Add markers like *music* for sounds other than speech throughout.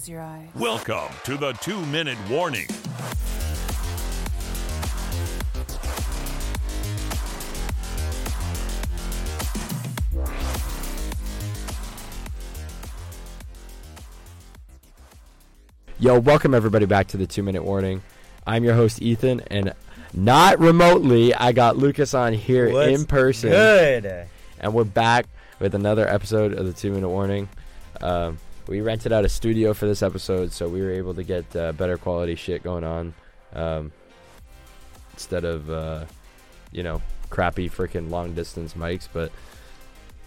close your eyes. Welcome to the two minute warning. Yo, welcome everybody back to the two minute warning. I'm your host, Ethan, and not remotely, I got Lucas on here What's in person. Good. And we're back with another episode of the two minute warning. Um, we rented out a studio for this episode, so we were able to get uh, better quality shit going on um, instead of, uh, you know, crappy freaking long distance mics. But,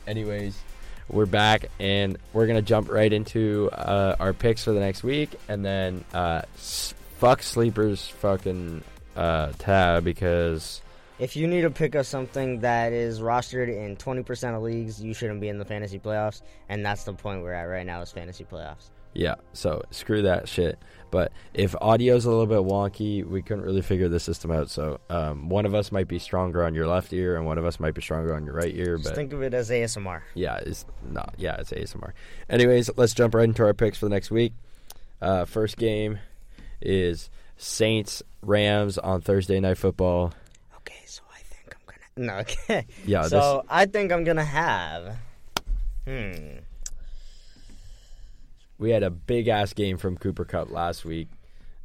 anyways, we're back and we're to jump right into uh, our picks for the next week and then uh, fuck Sleeper's fucking uh, tab because. If you need to pick up something that is rostered in 20% of leagues, you shouldn't be in the fantasy playoffs. And that's the point we're at right now is fantasy playoffs. Yeah, so screw that shit. But if audio's a little bit wonky, we couldn't really figure the system out. So um, one of us might be stronger on your left ear, and one of us might be stronger on your right ear. Just But think of it as ASMR. yeah, it's not. Yeah, it's ASMR. Anyways, let's jump right into our picks for the next week. Uh, first game is Saints Rams on Thursday Night Football. Okay, so I think I'm going to. No, *laughs* okay. Yeah, so I think I'm going to have. Hmm. We had a big ass game from Cooper Kupp last week.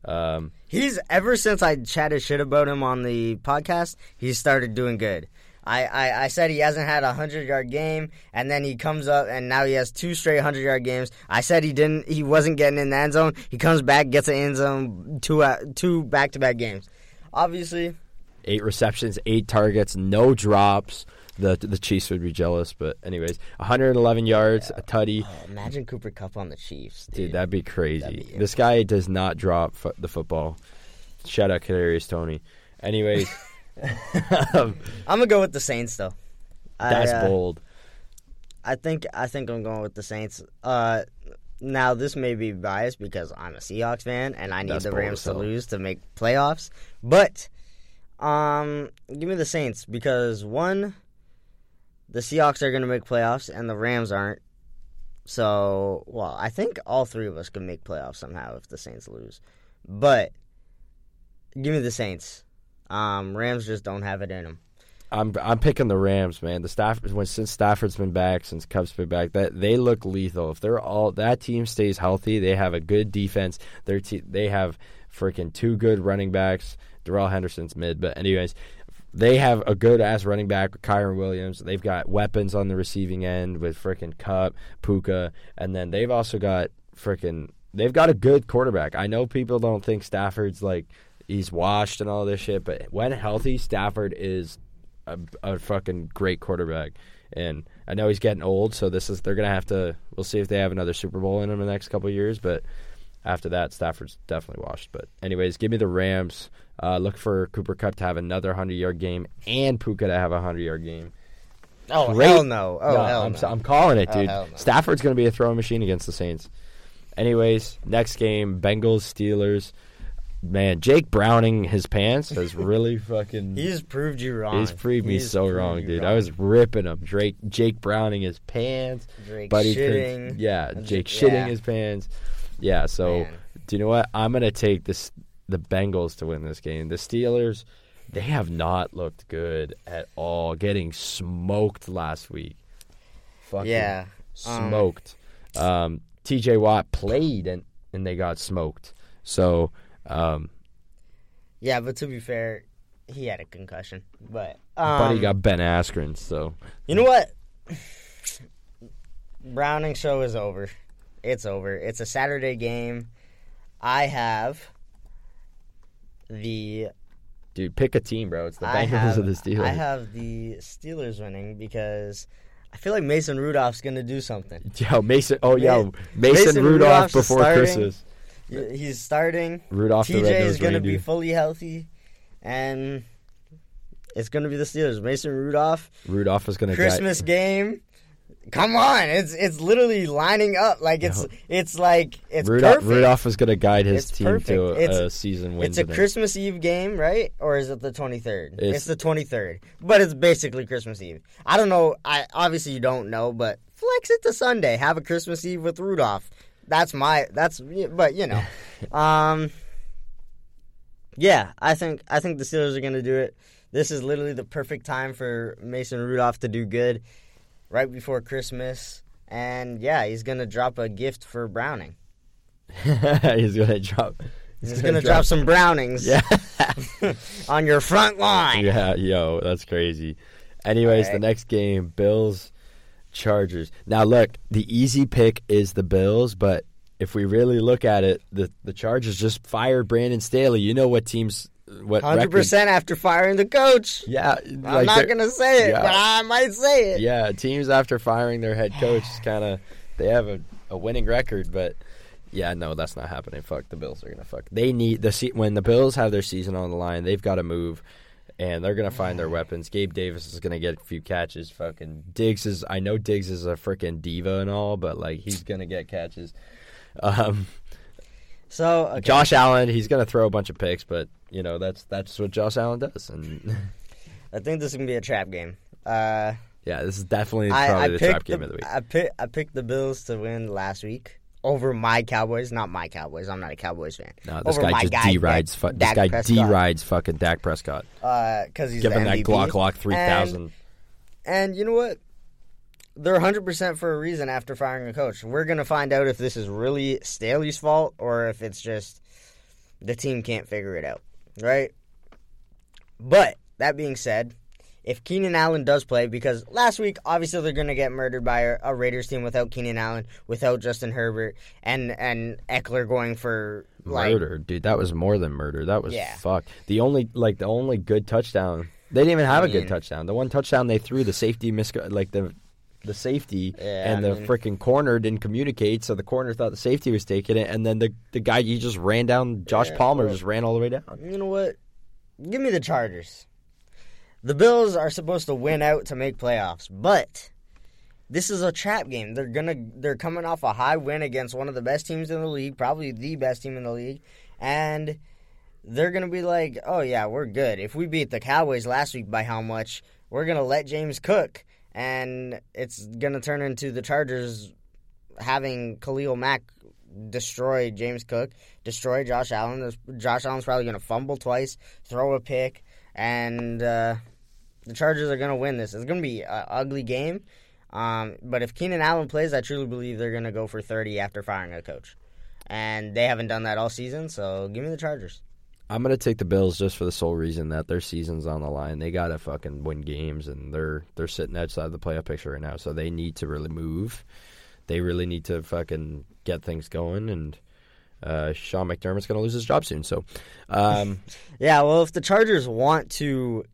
Um, He's ever since I chatted shit about him on the podcast, he started doing good. I, I, I said he hasn't had a hundred yard game, and then he comes up and now he has two straight hundred yard games. I said he didn't, he wasn't getting in the end zone. He comes back, gets an end zone, two uh, two back to back games. Obviously, eight receptions, eight targets, no drops. The the Chiefs would be jealous, but anyways, 111 yards, a tutty. oh, imagine Cooper Kupp on the Chiefs, dude. Dude, that'd be crazy. That'd be this guy does not drop fo- the football. Shout out Kadarius Toney. Anyways, *laughs* um, I'm gonna go with the Saints though. that's I, uh, bold. I think I think I'm going with the Saints. Uh, now this may be biased because I'm a Seahawks fan and I need That's the Rams to lose to make playoffs. But um, give me the Saints because one, the Seahawks are going to make playoffs and the Rams aren't. So, well, I think all three of us could make playoffs somehow if the Saints lose. But give me the Saints. Um, Rams just don't have it in them. I'm I'm picking the Rams, man. The Stafford when since Stafford's been back, since Kupp's been back, that they look lethal. If they're all that team stays healthy, they have a good defense. Their te- they have freaking two good running backs. Darrell Henderson's mid, but anyways, they have a good ass running back, Kyren Williams. They've got weapons on the receiving end with freaking Kupp, Puka, and then they've also got freaking they've got a good quarterback. I know people don't think Stafford's like he's washed and all this shit, but when healthy, Stafford is a, a fucking great quarterback. And I know he's getting old, so this is they're gonna have to. We'll see if they have another Super Bowl in him in the next couple years. But after that, Stafford's definitely washed. But anyways, give me the Rams. Uh, look for Cooper Kupp to have another hundred yard game and Puka to have a hundred yard game. Oh Great- hell no! Oh No, hell I'm, no! I'm calling it, Oh, dude. hell no. Stafford's gonna be a throwing machine against the Saints. Anyways, next game, Bengals Steelers. Man, Jake Browning his pants has *laughs* really fucking. He's proved you wrong. He's proved me He's so proved wrong, dude. wrong. I was ripping him. Drake, Jake Browning his pants. Drake Buddy shitting. Prince- yeah, Jake shitting his pants. Yeah, so Man. do you know what? I'm gonna take this the Bengals to win this game. The Steelers, they have not looked good at all. Getting smoked last week. Fucking Yeah. um, smoked. Um, T.J. Watt played and and they got smoked. So um, Yeah, but to be fair, he had a concussion. But Buddy um, got Ben Askren. So You know what? Browning show is over. It's over. It's a Saturday game. I have the dude, pick a team, bro. It's the I Bengals have, or the Steelers. I have the Steelers winning because I feel like Mason Rudolph's gonna do something. *laughs* Yo, Mason. Oh, yo, Mason, Mason Rudolph Rudolph's before starting. Christmas. He's starting. Rudolph the TJ is gonna be fully healthy, and it's gonna be the Steelers. Mason Rudolph. Rudolph is gonna Christmas game. Come on, it's it's literally lining up like it's No. it's like it's Rudolph, perfect. Rudolph is gonna guide his It's team perfect. to a, It's- a season win. It's a today. Christmas Eve game, right? Or is it the twenty third? It's- It's, the twenty third, but it's basically Christmas Eve. I don't know. I obviously you don't know, but flex it to Sunday. Have a Christmas Eve with Rudolph. that's my that's but you know, *laughs* um, yeah, I think I think the Steelers are gonna do it. This is literally the perfect time for Mason Rudolph to do good, right before Christmas, and yeah, he's gonna drop a gift for Browning. *laughs* he's gonna drop. He's, gonna, drop, some Brownings Yeah. *laughs* on your front line. yeah, yo, that's crazy. Anyways, the next game, Bills, Chargers. Now look, the easy pick is the Bills, but if we really look at it, the the Chargers just fired Brandon Staley. You know what teams what Hundred record- percent after firing the coach. Yeah, I'm like not gonna say it, yeah. but I might say it. Yeah, teams after firing their head coach kind of they have a, a winning record, but yeah, no, that's not happening. Fuck the Bills are gonna fuck. They need the se- when the Bills have their season on the line, they've got to move, and they're gonna find their weapons. Gabe Davis is gonna get a few catches. Fucking Diggs is I know Diggs is a freaking diva and all, but like he's gonna get catches. Um, So okay. Josh Allen, he's gonna throw a bunch of picks, but you know that's that's what Josh Allen does, and *laughs* I think this is gonna be a trap game. Uh, yeah, this is definitely I, probably I the trap game of the week. I picked I picked the Bills to win last week over my Cowboys. Not my Cowboys. I'm not a Cowboys fan. No, this over guy just guy, D rides. Dak- Fu- this Dak guy Prescott. D rides fucking Dak Prescott. because he's Give the him that Glock Glock three thousand. And you know what? They're 100% for a reason after firing a coach. We're going to find out if this is really Staley's fault or if it's just the team can't figure it out, right? But that being said, if Keenan Allen does play, because last week obviously they're going to get murdered by a, a Raiders team without Keenan Allen, without Justin Herbert, and and Ekeler going for like Murder, dude. That was more than murder. That was Yeah. fuck. The only like the only good touchdown. They didn't even have a I good touchdown. The one touchdown they threw, the safety mis like the the safety Yeah, and I the freaking corner didn't communicate, so the corner thought the safety was taking it, and then the the guy he just ran down. Josh Yeah, Palmer well- just ran all the way down. You know what? Give me the Chargers. The Bills are supposed to win out to make playoffs, but this is a trap game. They're gonna they're coming off a high win against one of the best teams in the league, probably the best team in the league, and they're gonna be like, "Oh yeah, we're good. If we beat the Cowboys last week by how much, we're gonna let James cook." And it's gonna turn into the Chargers having Khalil Mack destroy James Cook, destroy Josh Allen. Josh Allen's probably going to fumble twice, throw a pick, and uh, the Chargers are going to win this. It's going to be an ugly game. Um, but if Keenan Allen plays, I truly believe they're going to go for 30 after firing a coach. And they haven't done that all season, so give me the Chargers. I'm gonna take the Bills just for the sole reason that their season's on the line. They gotta fucking win games, and they're they're sitting outside the playoff picture right now. So they need to really move. They really need to fucking get things going. And uh, Sean McDermott's gonna lose his job soon. So, um, *laughs* Yeah, well, if the Chargers want to,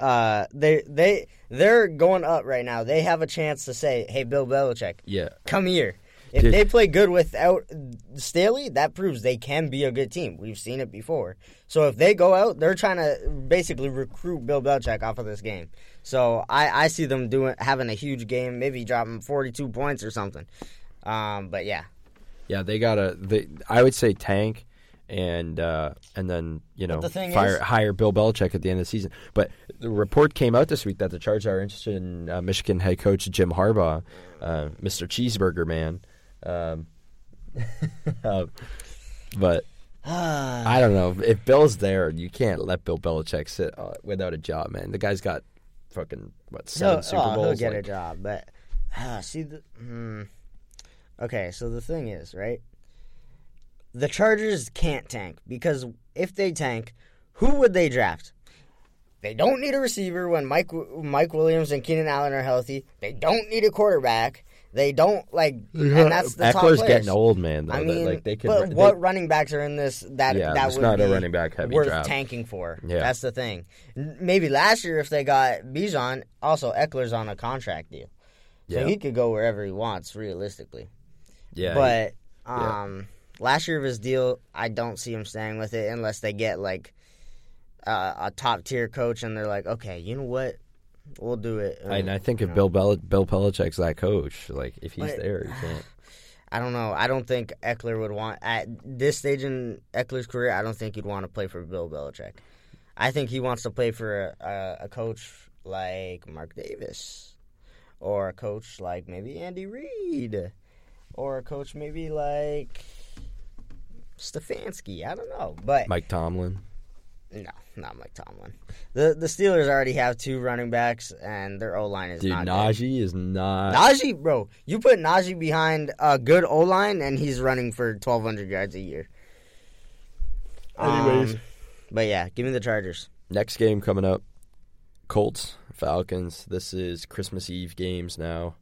uh, they they they're going up right now. They have a chance to say, "Hey, Bill Belichick, yeah, come here." If Dude. they play good without Staley, that proves they can be a good team. We've seen it before. So if they go out, they're trying to basically recruit Bill Belichick off of this game. So I, I see them doing having a huge game, maybe dropping forty two points or something. Um, but yeah, yeah, they gotta. They, I would say tank. And uh, and then you know fire is- hire Bill Belichick at the end of the season. But the report came out this week that the Chargers are interested in uh, Michigan head coach Jim Harbaugh, uh, Mr. Cheeseburger Man. Um, uh, *laughs* but I don't know if Bill's there. You can't let Bill Belichick sit uh, without a job, man. The guy's got fucking what seven he'll, Super oh, Bowls. he'll get a job. But ah, see the hmm. okay. So the thing is, right? The Chargers can't tank because if they tank, who would they draft? They don't need a receiver when Mike Mike Williams and Keenan Allen are healthy. They don't need a quarterback. They don't like, and that's the top Ekeler's players. getting old, man. Though. I That, mean, like they could. but they- what running backs are in this that Yeah, that it's would not a running back heavy worth draft. tanking for? Yeah. that's the thing. Maybe last year if they got Bijan, also Ekeler's on a contract deal, so Yeah. he could go wherever he wants realistically. yeah, but yeah. um, last year of his deal, I don't see him staying with it unless they get like uh, a top tier coach and they're like, okay, you know what, we'll do it. and I think if know. Bill Bel- Bill Belichick's that coach, like if he's But- there, you *sighs* can't. I don't know. I don't think Ekeler would want at this stage in Ekeler's career. I don't think he'd want to play for Bill Belichick. I think he wants to play for a, a, a coach like Mark Davis, or a coach like maybe Andy Reid, or a coach maybe like Stefanski. I don't know, but Mike Tomlin. No, not Mike Tomlin. The the Steelers already have two running backs, and their O line is Dude, not good. Najee is not. Najee, bro, you put Najee behind a good O line, and he's running for twelve hundred yards a year. Anyways. Um, but yeah, give me the Chargers. Next game coming up Colts, Falcons. This is Christmas Eve games now.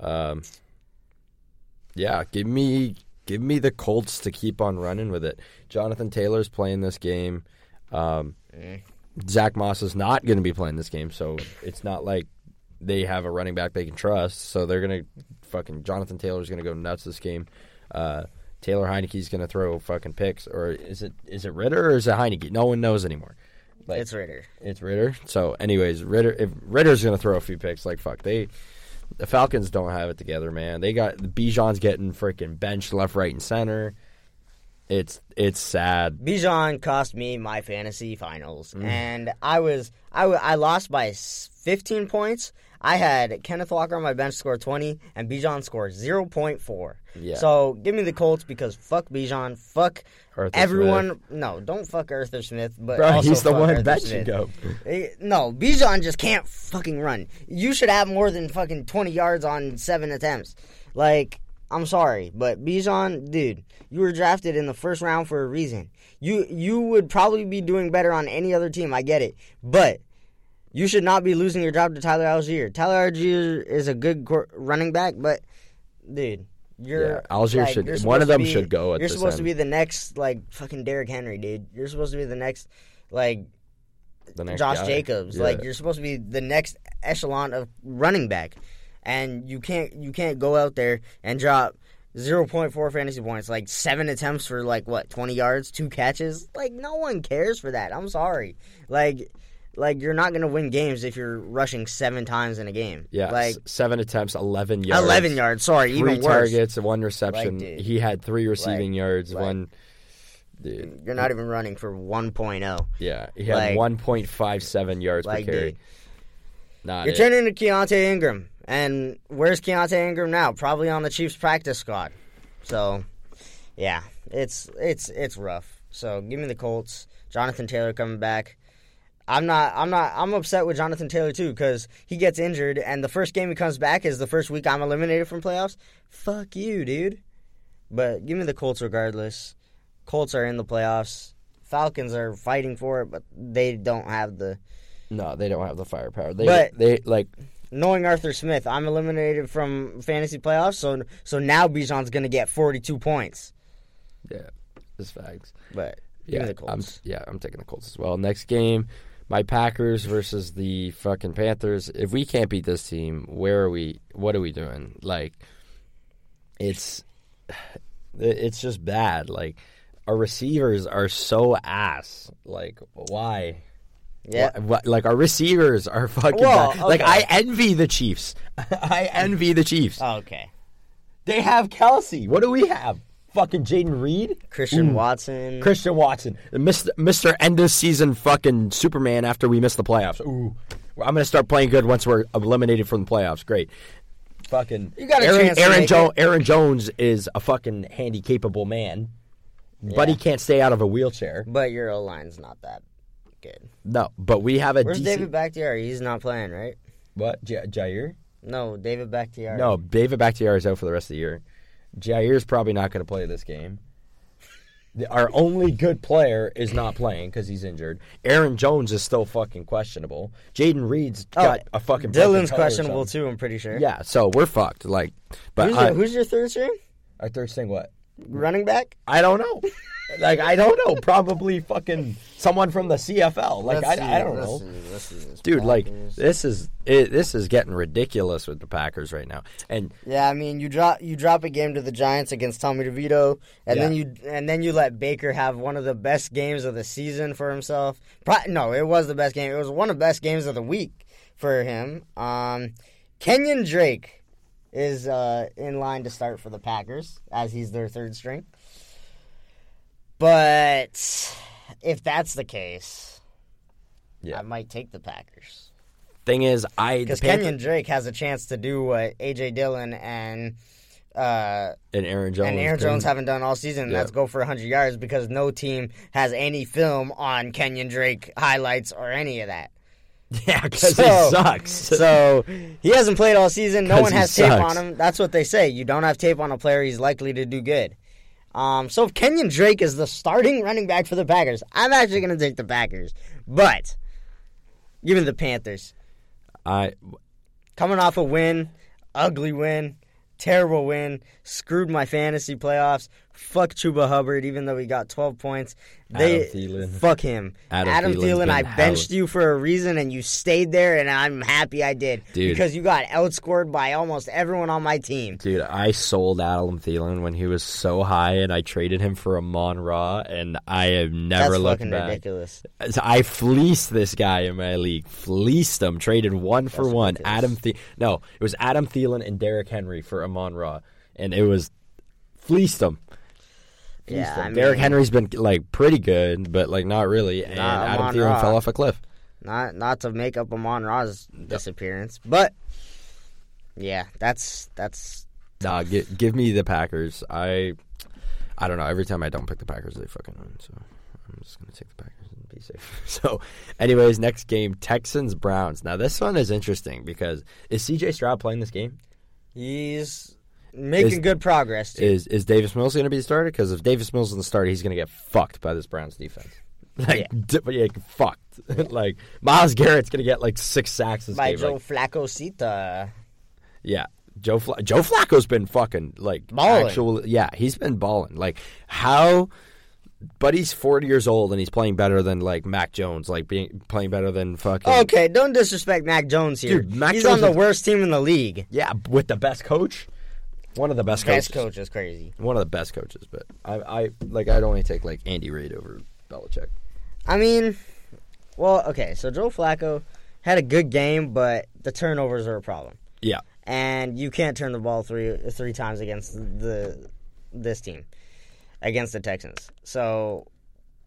Um, yeah, give me give me the Colts to keep on running with it. Jonathan Taylor's playing this game. Um, Mm. Zach Moss is not going to be playing this game, so it's not like they have a running back they can trust. So they're going to fucking Jonathan Taylor's going to go nuts this game. Uh, Taylor Heinicke's going to throw fucking picks, or is it is it Ridder or is it Heinicke? No one knows anymore. Like, It's Ridder. it's Ridder. So, anyways, Ridder. If Ridder's gonna throw a few picks, like fuck, they, the Falcons don't have it together, man. They got Bijan's getting freaking benched left, right, and center. It's it's sad. Bijan cost me my fantasy finals, Mm. and I was I, I lost by 15 points. I had Kenneth Walker on my bench score 20, and Bijan scored 0.4. Yeah. So give me the Colts because fuck Bijan, fuck Arthur everyone. No, don't fuck Arthur Smith, but Bro, also he's the one Arthur benching Smith. go. No, Bijan just can't fucking run. You should have more than fucking 20 yards on seven attempts. Like, I'm sorry, but Bijan, dude, you were drafted in the first round for a reason. You you would probably be doing better on any other team. I get it, but you should not be losing your job to Tyler Allgeier. Tyler Allgeier is a good running back, but dude. You're, Yeah, Allgeier like, should- you're one of them be- should go at You're supposed to be the next, like, fucking Derrick Henry, dude. You're supposed to be the next, like, The next Josh guy. Jacobs. Yeah. Like you're supposed to be the next echelon of running back, and you can't you can't go out there and drop zero point four fantasy points, like seven attempts for like what twenty yards, two catches. Like no one cares for that. I'm sorry. Like like you're not gonna win games if you're rushing seven times in a game. yeah, like seven attempts, eleven yards, eleven yards. Sorry, three even worse. targets, one reception. dude. he had three receiving yards. like- one, dude, You're not even running for 1.0. yeah, he had like- one point five seven yards Like, per carry. dude. Not You're it. turning into Keaontay Ingram. And where's Keaontay Ingram now? Probably on the Chiefs practice squad. So, yeah, it's it's it's rough. So give me the Colts. Jonathan Taylor coming back. I'm not. I'm not. I'm upset with Jonathan Taylor too because he gets injured, and the first game he comes back is the first week I'm eliminated from playoffs. Fuck you, dude. But give me the Colts regardless. Colts are in the playoffs. Falcons are fighting for it, but they don't have the No, they don't have the firepower. They But- they like knowing Arthur Smith, I'm eliminated from fantasy playoffs. So so now Bijan's gonna get 42 points. yeah, this facts. But Yeah, I'm yeah, I'm taking the Colts as well. Next game, my Packers versus the fucking Panthers. If we can't beat this team, where are we? What are we doing? Like, it's it's just bad. Like, our receivers are so ass. Like, why? Yeah. Why- why- like our receivers are *laughs* fucking Well, bad. Like. I envy the Chiefs. *laughs* I envy the Chiefs. Okay. They have Kelce. What do we have? Fucking Jayden Reed, Christian mm. Watson. Christian Watson, Mr. Mr. End of season fucking Superman. After we miss the playoffs, ooh, I'm gonna start playing good once we're eliminated from the playoffs. Great. Fucking You got a Aaron, chance Aaron, Jo- Aaron Jones is a fucking handy capable man, but he can't stay out of a wheelchair. but your O line's not that good. No, but we have a Where's decent. David Bakhtiari? He's not playing, right? What J- Jaire? No, David Bakhtiari. No, David Bakhtiari is out for the rest of the year. Jaire's probably not going to play this game. Our only good player is not playing because he's injured. Aaron Jones is still fucking questionable. Jayden Reed's oh, got a fucking Oh, Dillon's questionable too. I'm pretty sure. Yeah, so we're fucked. Like, but Who's, I, your, who's your third string our third thing, what? running back? I don't know. like, I don't know. Probably fucking someone from the CFL. Like, I, see, I don't know. see, see Dude, like this is it, this is getting ridiculous with the Packers right now. And Yeah, I mean, you drop you drop a game to the Giants against Tommy DeVito, and then you and then you let Baker have one of the best games of the season for himself. Pro- no, it was the best game. It was one of the best games of the week for him. Um, Kenyon Drake is uh, in line to start for the Packers as he's their third string. But if that's the case, Yeah. I might take the Packers. thing is, I Because Panther- Kenyon Drake has a chance to do what AJ Dillon and uh, And Aaron Jones. and Aaron Jones haven't done all season. Yeah. That's go for 100 yards because no team has any film on Kenyon Drake highlights or any of that. *laughs* Yeah, because So- he sucks. *laughs* So he hasn't played all season. No *laughs* one has tape sucks. on him. That's what they say. You don't have tape on a player, he's likely to do good. Um, so if Kenyon Drake is the starting running back for the Packers, I'm actually going to take the Packers. But give me the Panthers. I Coming off a win, ugly win, terrible win, screwed my fantasy playoffs. Fuck Chuba Hubbard, even though he got 12 points. They Adam Thielen. fuck him. Adam Adam, Thielen, I benched you for a reason, and you stayed there, and I'm happy I did Dude. because you got outscored by almost everyone on my team. Dude, I sold Adam Thielen when he was so high, and I traded him for Amon Ra, and I have never That's looked fucking back. ridiculous. I fleeced this guy in my league. Fleeced him. Traded one for That's one. ridiculous. Adam The No, it was Adam Thielen and Derrick Henry for Amon Ra. And it was fleeced him. Yeah. I Derrick Henry's been like pretty good, but like not really. And Nah, Adam Amon Thielen Ra. fell off a cliff. Not not to make up Amon Ra's disappearance, but yeah, that's that's Nah, give, give me the Packers. I I don't know. Every time I don't pick the Packers, they fucking win. So I'm just gonna take the Packers and be safe. *laughs* So, anyways, next game, Texans Browns. Now this one is interesting because is C.J. Stroud playing this game? he's making Is- good progress. Too. Is is Davis Mills going to be the starter? Because if Davis Mills is the starter, he's going to get fucked by this Browns defense. *laughs* Like, Yeah. yeah, fucked. *laughs* like Myles Garrett's going to get like six sacks this by game. Joe Like, Flacco Sita. yeah, Joe Fla- Joe Flacco's been fucking like Balling. actual. Yeah, he's been balling. Like how. But he's 40 years old and he's playing better than like Mac Jones, like being playing better than fucking. Okay, don't disrespect Mac Jones here. Dude, Mac he's Jones on the worst team in the league. Yeah, with the best coach, one of the best, Best coaches. coach is crazy. One of the best coaches, but I, I like I'd only take like Andy Reid over Belichick. I mean, well, okay, so Joe Flacco had a good game, but the turnovers are a problem. Yeah. and you can't turn the ball three three times against the this team against the Texans. So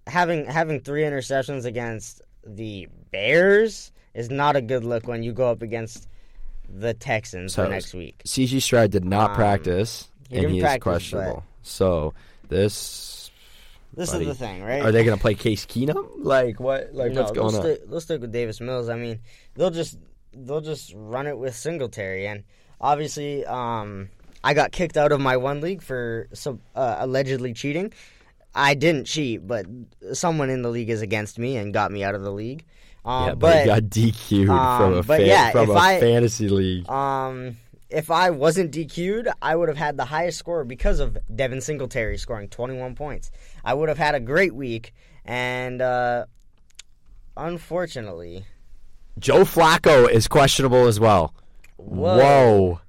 having having three interceptions against the Bears is not a good look when you go up against the Texans So- the next week. CJ Stroud did not Um, practice, he and he is practice, questionable. So this This buddy, is the thing, right? are they going to play Case Keenum? Like what? Like no, what's going they'll on? Stick, they'll stick with Davis Mills. I mean, they'll just they'll just run it with Singletary, and obviously, um, I got kicked out of my one league for some uh, allegedly cheating. I didn't cheat, but someone in the league is against me and got me out of the league. Um, yeah, but, but he got DQ'd um, from a fan, yeah, from a I- fantasy league. um, if I wasn't DQ'd, I would have had the highest score because of Devin Singletary scoring 21 points. I would have had a great week, and uh, unfortunately, Joe Flacco is questionable as well. Whoa. Whoa.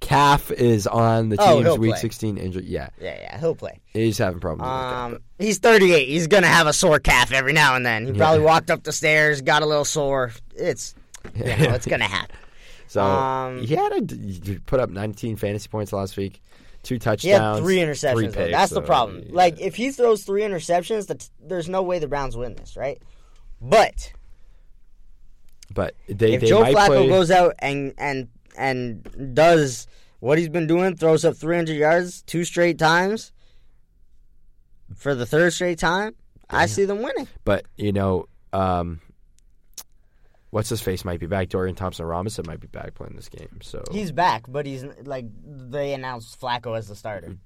Calf is on the Oh, team's he'll week play. 16 injury. Yeah, yeah, yeah, he'll play. he's having problems. Um, he's 38. He's gonna have a sore calf every now and then. He probably walked up the stairs, got a little sore. It's, you know, *laughs* it's gonna happen. So um, he had a d- put up 19 fantasy points last week, two touchdowns, He had three interceptions. though. picks, That's the so, problem. yeah. Like, if he throws three interceptions, the t- there's no way the Browns win this, right? But but they if they Joe might Flacco play, goes out and and and does what he's been doing, throws up 300 yards two straight times for the third straight time, I see them winning. but you know, um, what's his face might be back. Dorian Thompson Robinson might be back playing this game. So He's back, but he's like they announced Flacco as the starter.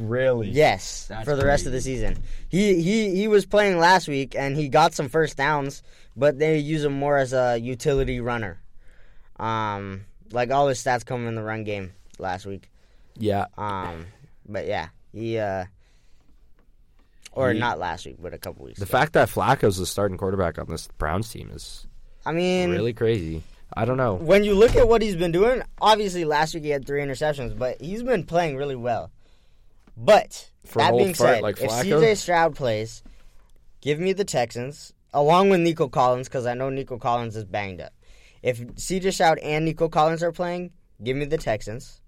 really Yes, That's for the rest of the season. He he he was playing last week and he got some first downs, but they use him more as a utility runner. Um, like all his stats come in the run game last week. yeah. Um, but yeah, he uh, or He- not last week, but a couple weeks. The ago. fact that Flacco's the starting quarterback on this Browns team is I mean, really crazy. I don't know. when you look at what he's been doing, obviously last week he had three interceptions, but he's been playing really well. But For that being fart said, like if CJ Stroud plays, give me the Texans along with Nico Collins because I know Nico Collins is banged up. If CJ Stroud and Nico Collins are playing, give me the Texans.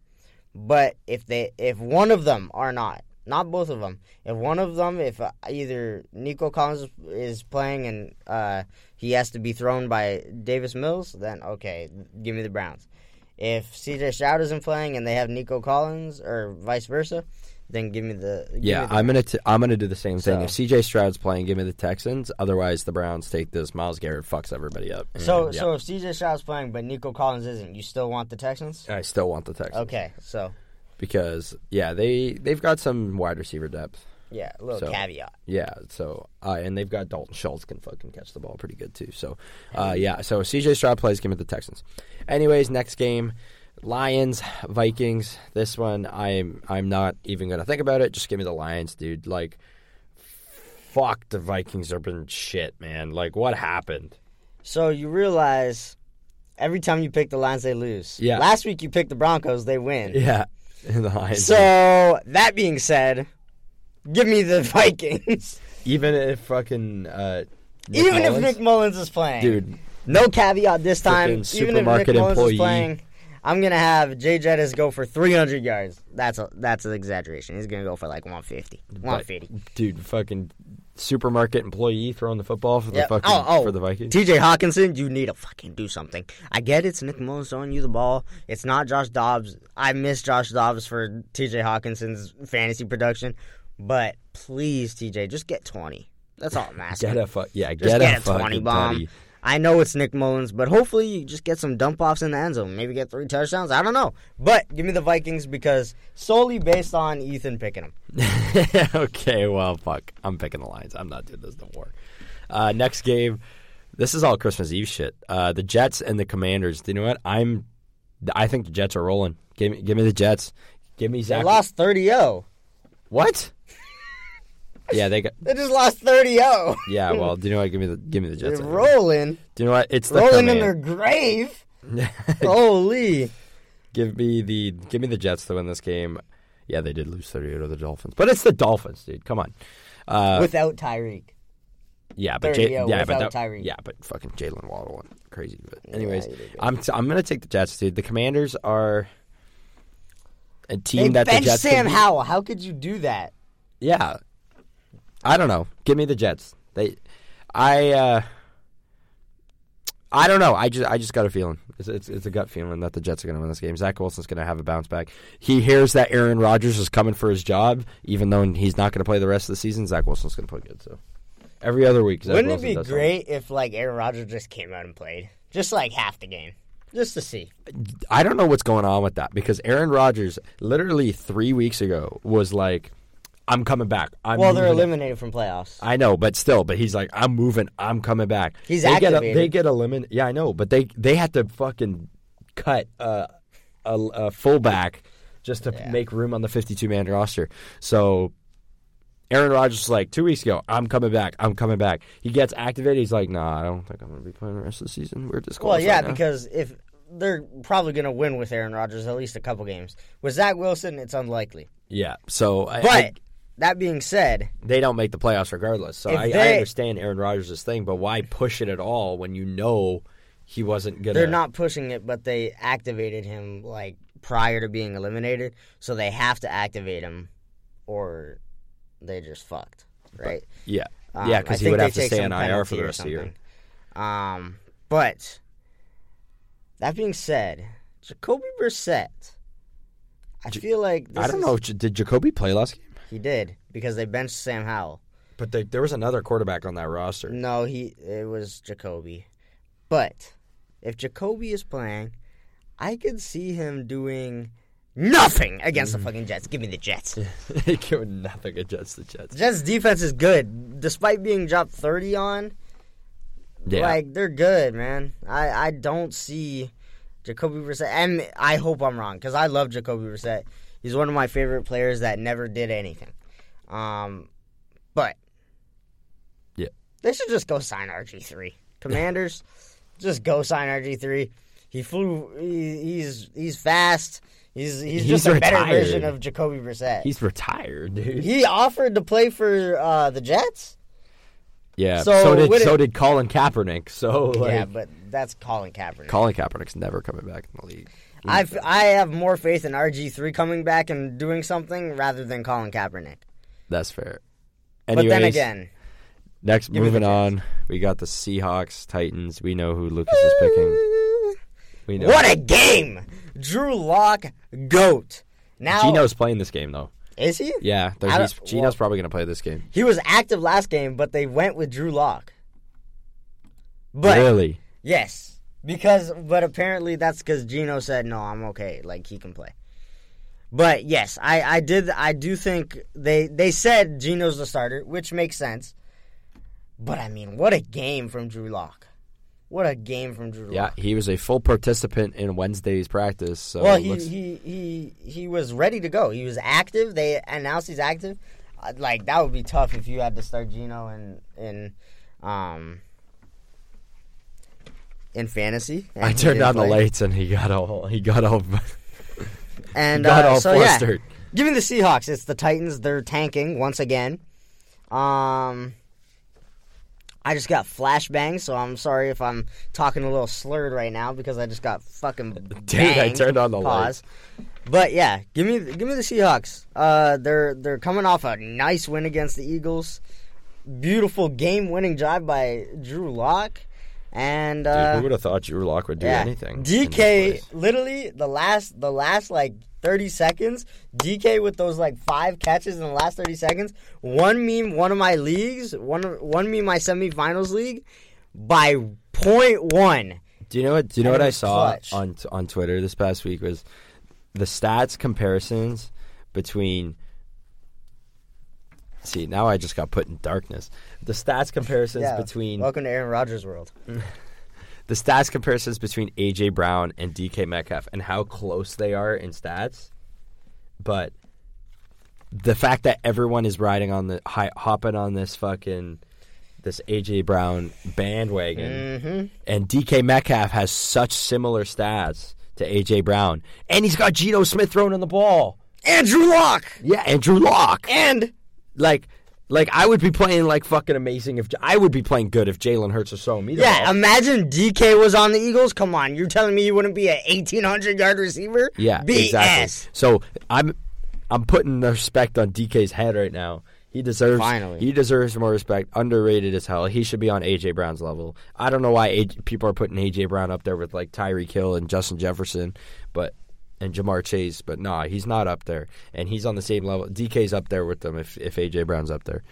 But if they if one of them are not, not both of them, if one of them, if uh, either Nico Collins is playing and uh, he has to be thrown by Davis Mills, then okay, give me the Browns. If CJ Stroud isn't playing and they have Nico Collins or vice versa, then give me the give Yeah, me the- I'm gonna t- I'm gonna do the same thing. So- If CJ Stroud's playing, give me the Texans. Otherwise, the Browns take this. Myles Garrett fucks everybody up. so And, yeah, so if CJ Stroud's playing but Nico Collins isn't, you still want the Texans? I still want the Texans. Okay, so because yeah, they they've got some wide receiver depth. yeah, a little So- caveat. Yeah, so uh, and they've got Dalton Schultz can fucking catch the ball pretty good too. So uh, yeah, so CJ Stroud plays, give me the Texans. Anyways, next game, Lions Vikings. This one I'm I'm not even gonna think about it. Just give me the Lions, dude. Like, fuck the Vikings have been shit, man. Like, what happened? So you realize every time you pick the Lions, they lose. Yeah. Last week you picked the Broncos, they win. *laughs* Yeah, the Lions. So that being said, give me the *laughs* Vikings. even if fucking uh, Nick Even if Nick Mullens is playing, dude, no caveat this time. Even if Nick Mullens employee. is playing, I'm gonna have Jay Jettis go for 300 yards. That's a, that's an exaggeration. He's gonna go for like 150, 150. dude, fucking supermarket employee throwing the football for the Yep. fucking Oh, oh. for the Vikings. T.J. Hockenson, you need to fucking do something. I get it's Nick Mullens throwing you the ball. It's not Josh Dobbs. I miss Josh Dobbs for T.J. Hockenson's fantasy production, but please, T.J., just get 20. That's all I'm *laughs* asking. Get a fu- yeah, Just get, get a, a 20 fucking bomb. I know it's Nick Mullens, but hopefully you just get some dump offs in the end zone. Maybe get three touchdowns. I don't know. But give me the Vikings because solely based on Ethan picking them. *laughs* okay, well, fuck. I'm picking the Lions. I'm not doing this no more. Uh, next game. This is all Christmas Eve shit. Uh, the Jets and the Commanders. Do you know what? I'm. I think the Jets are rolling. Give me, give me the Jets. Give me Zach. They lost 30 0. What? Yeah, they got. They just lost 30 0. Yeah, well, *laughs* do you know what? Give me the give me the Jets. They're rolling. Do you know what? It's the Rolling in command- their grave. *laughs* Holy. give me the give me the Jets to win this game. Yeah, they did lose 38 to the Dolphins, but it's the Dolphins, dude. Come on. Uh, Without Tyreek. yeah, but 30, Jay, yeah, yeah, but without that- Tyreek. yeah, but fucking Jaylen Waddle went crazy. But anyways, he did good. I'm t- I'm gonna take the Jets, dude. The Commanders are a They team that the benched Jets. Sam. Howell. How could you do that? Yeah, I don't know. Give me the Jets. They, I, uh, I don't know. I just, I just got a feeling. It's, it's, it's a gut feeling that the Jets are going to win this game. Zach Wilson's going to have a bounce back. He hears that Aaron Rodgers is coming for his job, even though he's not going to play the rest of the season. Zach Wilson's going to play good. So every other week, Zach Wouldn't Wilson it be great if like Aaron Rodgers just came out and played, just like half the game, just to see? I don't know what's going on with that because Aaron Rodgers, literally three weeks ago, was like, "I'm coming back." I'm well, they're eliminated from playoffs. I know, but still, but he's like, I'm moving, I'm coming back. He's they get activated. a, they get eliminated. Yeah, I know, but they they had to fucking cut uh, a, a fullback just to Yeah. make room on the 52 man roster. So Aaron Rodgers was like two weeks ago, I'm coming back, I'm coming back. He gets activated. He's like, Nah, I don't think I'm going to be playing the rest of the season. We're just Well, yeah, because if they're probably going to win with Aaron Rodgers at least a couple games. With Zach Wilson, it's unlikely. yeah. So, I, But I- that being said, they don't make the playoffs regardless. So I, I understand Aaron Rodgers' thing, but why push it at all when you know he wasn't gonna? they're not pushing it, but they activated him like prior to being eliminated, so they have to activate him, or they just fucked, right? Yeah, Um, yeah, because he would have to stay on IR for the rest of the year. Um, but that being said, Jacoby Brissett, I feel like this I don't is- know. Did Jacoby play last game? He did because they benched Sam Howell. But they, there was another quarterback on that roster. No, he it was Jacoby. But if Jacoby is playing, I could see him doing nothing against Mm. the fucking Jets. Give me the Jets. *laughs* they give nothing against the Jets. Jets defense is good, despite being dropped thirty on. Yeah, Like they're good, man. I I don't see Jacoby Brissett, and I hope I'm wrong because I love Jacoby Brissett. He's one of my favorite players that never did anything. Um, but Yeah. they should just go sign RG three. Commanders, just go sign RG three. He flew. He, he's he's fast. He's he's, He's just a better version of Jacoby Brissett. he's retired, dude. he offered to play for uh, the Jets. yeah. So So, did would it- so did Colin Kaepernick. So like, yeah, but that's Colin Kaepernick. Colin Kaepernick's never coming back in the league. I, f- I have more faith in RG3 coming back and doing something rather than Colin Kaepernick. That's fair. But then again, next give me the moving on, we got the Seahawks, Titans. We know who Lucas is picking. *laughs* We know. What a game! Drew Lock, goat. Now Geno's playing this game though. is he? Yeah, he's, Geno's well- probably gonna play this game. He was active last game, but they went with Drew Lock. But really? yes, because but apparently that's because Geno said no, I'm okay, like he can play. But yes, I, I did I do think they they said Geno's the starter, which makes sense. But I mean, what a game from Drew Lock! What a game from Drew Yeah, he was a full participant in Wednesday's practice. So well, he, looks- he he he was ready to go. He was active. They announced he's active. Uh, Like that would be tough if you had to start Geno and and um in fantasy. I turned on the lights and he got all he got all *laughs* and got uh, all so flustered. give me the Seahawks. It's the Titans. They're tanking once again. Um. I just got flashbangs, so I'm sorry if I'm talking a little slurred right now because I just got fucking *laughs* Dude, I turned on the Pause. But yeah, give me give me the Seahawks. Uh, they're they're coming off a nice win against the Eagles. Beautiful game winning drive by Drew Lock, and Dude, uh, who would have thought Drew Lock would do yeah, anything? DK literally the last the last like thirty seconds. DK with those like five catches in the last thirty seconds. One me one of my leagues. One one me my semifinals league by point one. Do you know what? Do you know what I saw clutch. on on Twitter this past week was the stats comparisons between. See, now I just got put in darkness. The stats comparisons Yeah. between Welcome to Aaron Rodgers' world. *laughs* the stats comparisons between AJ Brown and DK Metcalf and how close they are in stats, but the fact that everyone is riding on the hopping on this fucking this AJ Brown bandwagon, hmm and DK Metcalf has such similar stats to AJ Brown, and he's got Geno Smith throwing in the ball. Andrew Lock Yeah, Andrew Lock. and Like, like I would be playing like fucking amazing if I would be playing good if Jalen Hurts was throwing me the yeah. ball. Imagine DK was on the Eagles. Come on, you're telling me you wouldn't be an 1800 yard receiver? Yeah, BS. exactly. So I'm I'm putting the respect on DK's head right now. He deserves Finally. he deserves more respect. Underrated as hell. He should be on AJ Brown's level. I don't know why AJ, people are putting AJ Brown up there with like Tyreek Hill and Justin Jefferson, but and Ja'Marr Chase, but nah, he's not up there. And he's on the same level. DK's up there with them if if AJ Brown's up there.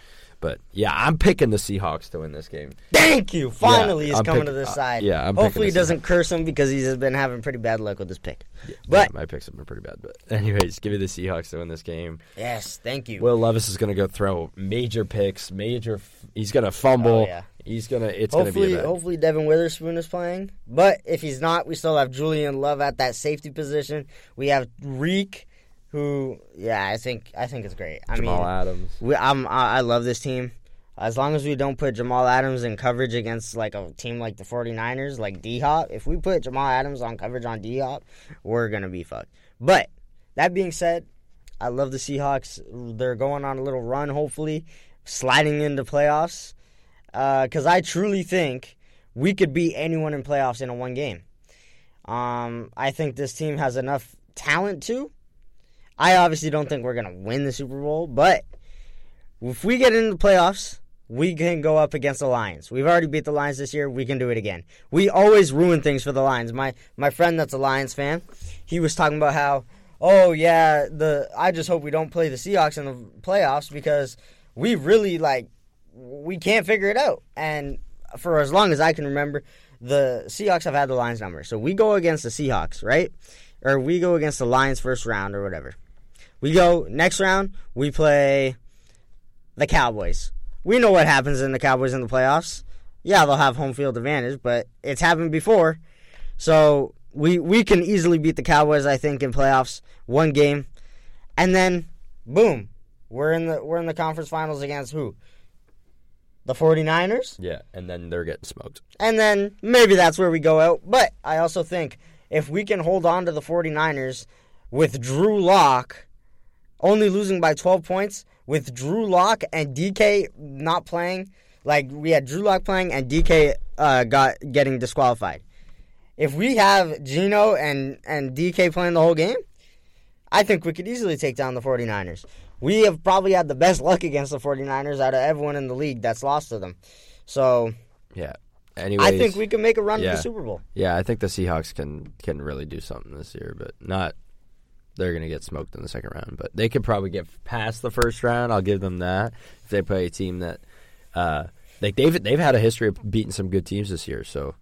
But yeah, I'm picking the Seahawks to win this game. Thank you. Finally, he's I'm coming pick- to this uh, side. yeah, I'm Hopefully, he doesn't curse him because he's been having pretty bad luck with his pick. Yeah, But my picks have been pretty bad. But *laughs* anyways, give me the Seahawks to win this game. yes, thank you. Will Levis is going to go throw major picks, major. F- he's going to fumble. Oh, yeah. He's gonna. It's going to be hopefully Devon Witherspoon is playing. But if he's not, we still have Julian Love at that safety position. We have Reek, who yeah, I think I think it's great. I Jamal mean, Adams. we, I'm I I love this team. As long as we don't put Jamal Adams in coverage against like a team like the 49ers, like D Hop, if we put Jamal Adams on coverage on D Hop, we're gonna be fucked. But that being said, I love the Seahawks. They're going on a little run, hopefully, sliding into playoffs. Because I truly think we could beat anyone in playoffs in a one game. Um, I think this team has enough talent to. I obviously don't think we're gonna win the Super Bowl, but if we get into the playoffs, we can go up against the Lions. We've already beat the Lions this year. We can do it again. We always ruin things for the Lions. My my friend that's a Lions fan, he was talking about how, oh yeah, the I just hope we don't play the Seahawks in the playoffs because we really like we can't figure it out. And for as long as I can remember, the Seahawks have had the Lions number. So we go against the Seahawks, right? Or we go against the Lions first round or whatever. We go next round, we play the Cowboys. We know what happens in the Cowboys in the playoffs. Yeah, they'll have home field advantage, but it's happened before. So we we can easily beat the Cowboys, I think, in playoffs. One game. And then boom. We're in the we're in the conference finals against who? The 49ers? Yeah, and then they're getting smoked. And then maybe that's where we go out. But I also think if we can hold on to the 49ers with Drew Lock only losing by 12 points, with Drew Lock and DK not playing, like we had Drew Lock playing and DK uh, got getting disqualified. If we have Geno and, and DK playing the whole game, I think we could easily take down the 49ers. We have probably had the best *laughs* luck against the 49ers out of everyone in the league that's lost to them. So Yeah, anyways, I think we can make a run to the Super Bowl. Yeah, I think the Seahawks can can really do something this year, but not. They're gonna get smoked in the second round, but they could probably get past the first round. I'll give them that if they play a team that, uh, like they've they've had a history of beating some good teams this year. So,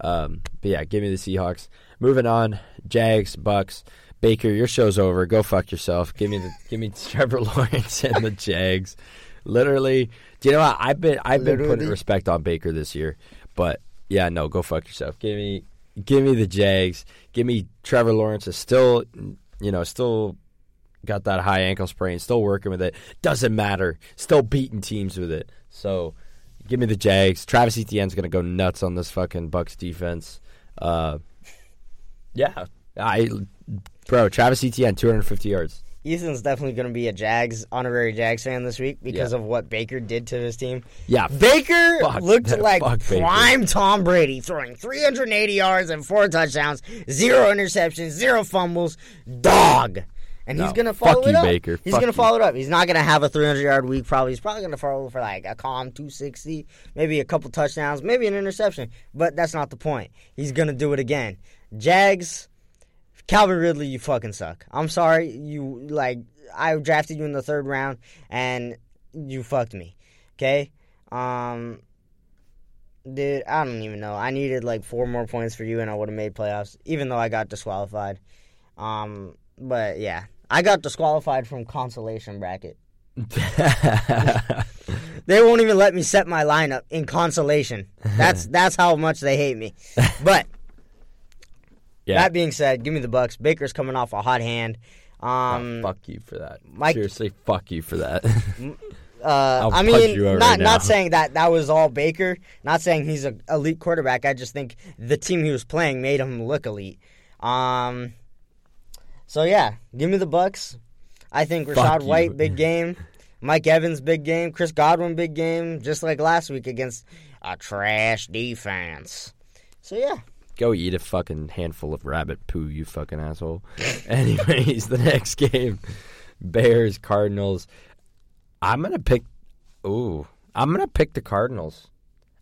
um, but yeah, give me the Seahawks. Moving on, Jags, Bucks, Baker. Your show's over. Go fuck yourself. Give me the give me *laughs* Trevor Lawrence and the Jags. Literally, do you know what? I've been I've been putting respect on Baker this year, but yeah, no, go fuck yourself. Give me give me the Jags. Give me Trevor Lawrence is still you know, still got that high ankle sprain, still working with it. Doesn't matter. Still beating teams with it. So give me the Jags. Travis Etienne's gonna go nuts on this fucking Bucks defense. Uh, yeah. I bro, Travis Etienne, two hundred and fifty yards. Ethan's definitely going to be a Jags honorary Jags fan this week because Yeah. of what Baker did to his team. Yeah. Baker Fuck looked that- like fuck Baker. prime Tom Brady, throwing 380 yards and four touchdowns, zero interceptions, zero fumbles. Dog. And he's going to follow it you, up. Baker. He's Fuck going to you. follow it up. He's not going to have a 300 yard week, probably. He's probably going to follow for like a calm 260, maybe a couple touchdowns, maybe an interception. But that's not the point. He's going to do it again. Jags. Calvin Ridley, you fucking suck. I'm sorry. You like I drafted you in the third round and you fucked me. Okay? Um Dude, I don't even know. I needed like four more points for you and I would have made playoffs, even though I got disqualified. Um but yeah. I got disqualified from consolation bracket. *laughs* They won't even let me set my lineup in consolation. That's *laughs* that's how much they hate me. But yeah. that being said, give me the Bucks. Baker's coming off a hot hand. Um, Oh, fuck you for that. Mike- Seriously, fuck you for that. *laughs* uh, I mean, not right not saying that that was all Baker. Not saying he's a elite quarterback. I just think the team he was playing made him look elite. Um, so yeah, give me the Bucks. I think Rachaad. White big *laughs* game, Mike Evans big game, Chris Godwin big game, just like last week against a trash defense. So yeah, Go eat a fucking handful of rabbit poo, you fucking asshole. *laughs* Anyways, the next game Bears, Cardinals. I'm gonna pick ooh. I'm gonna pick the Cardinals.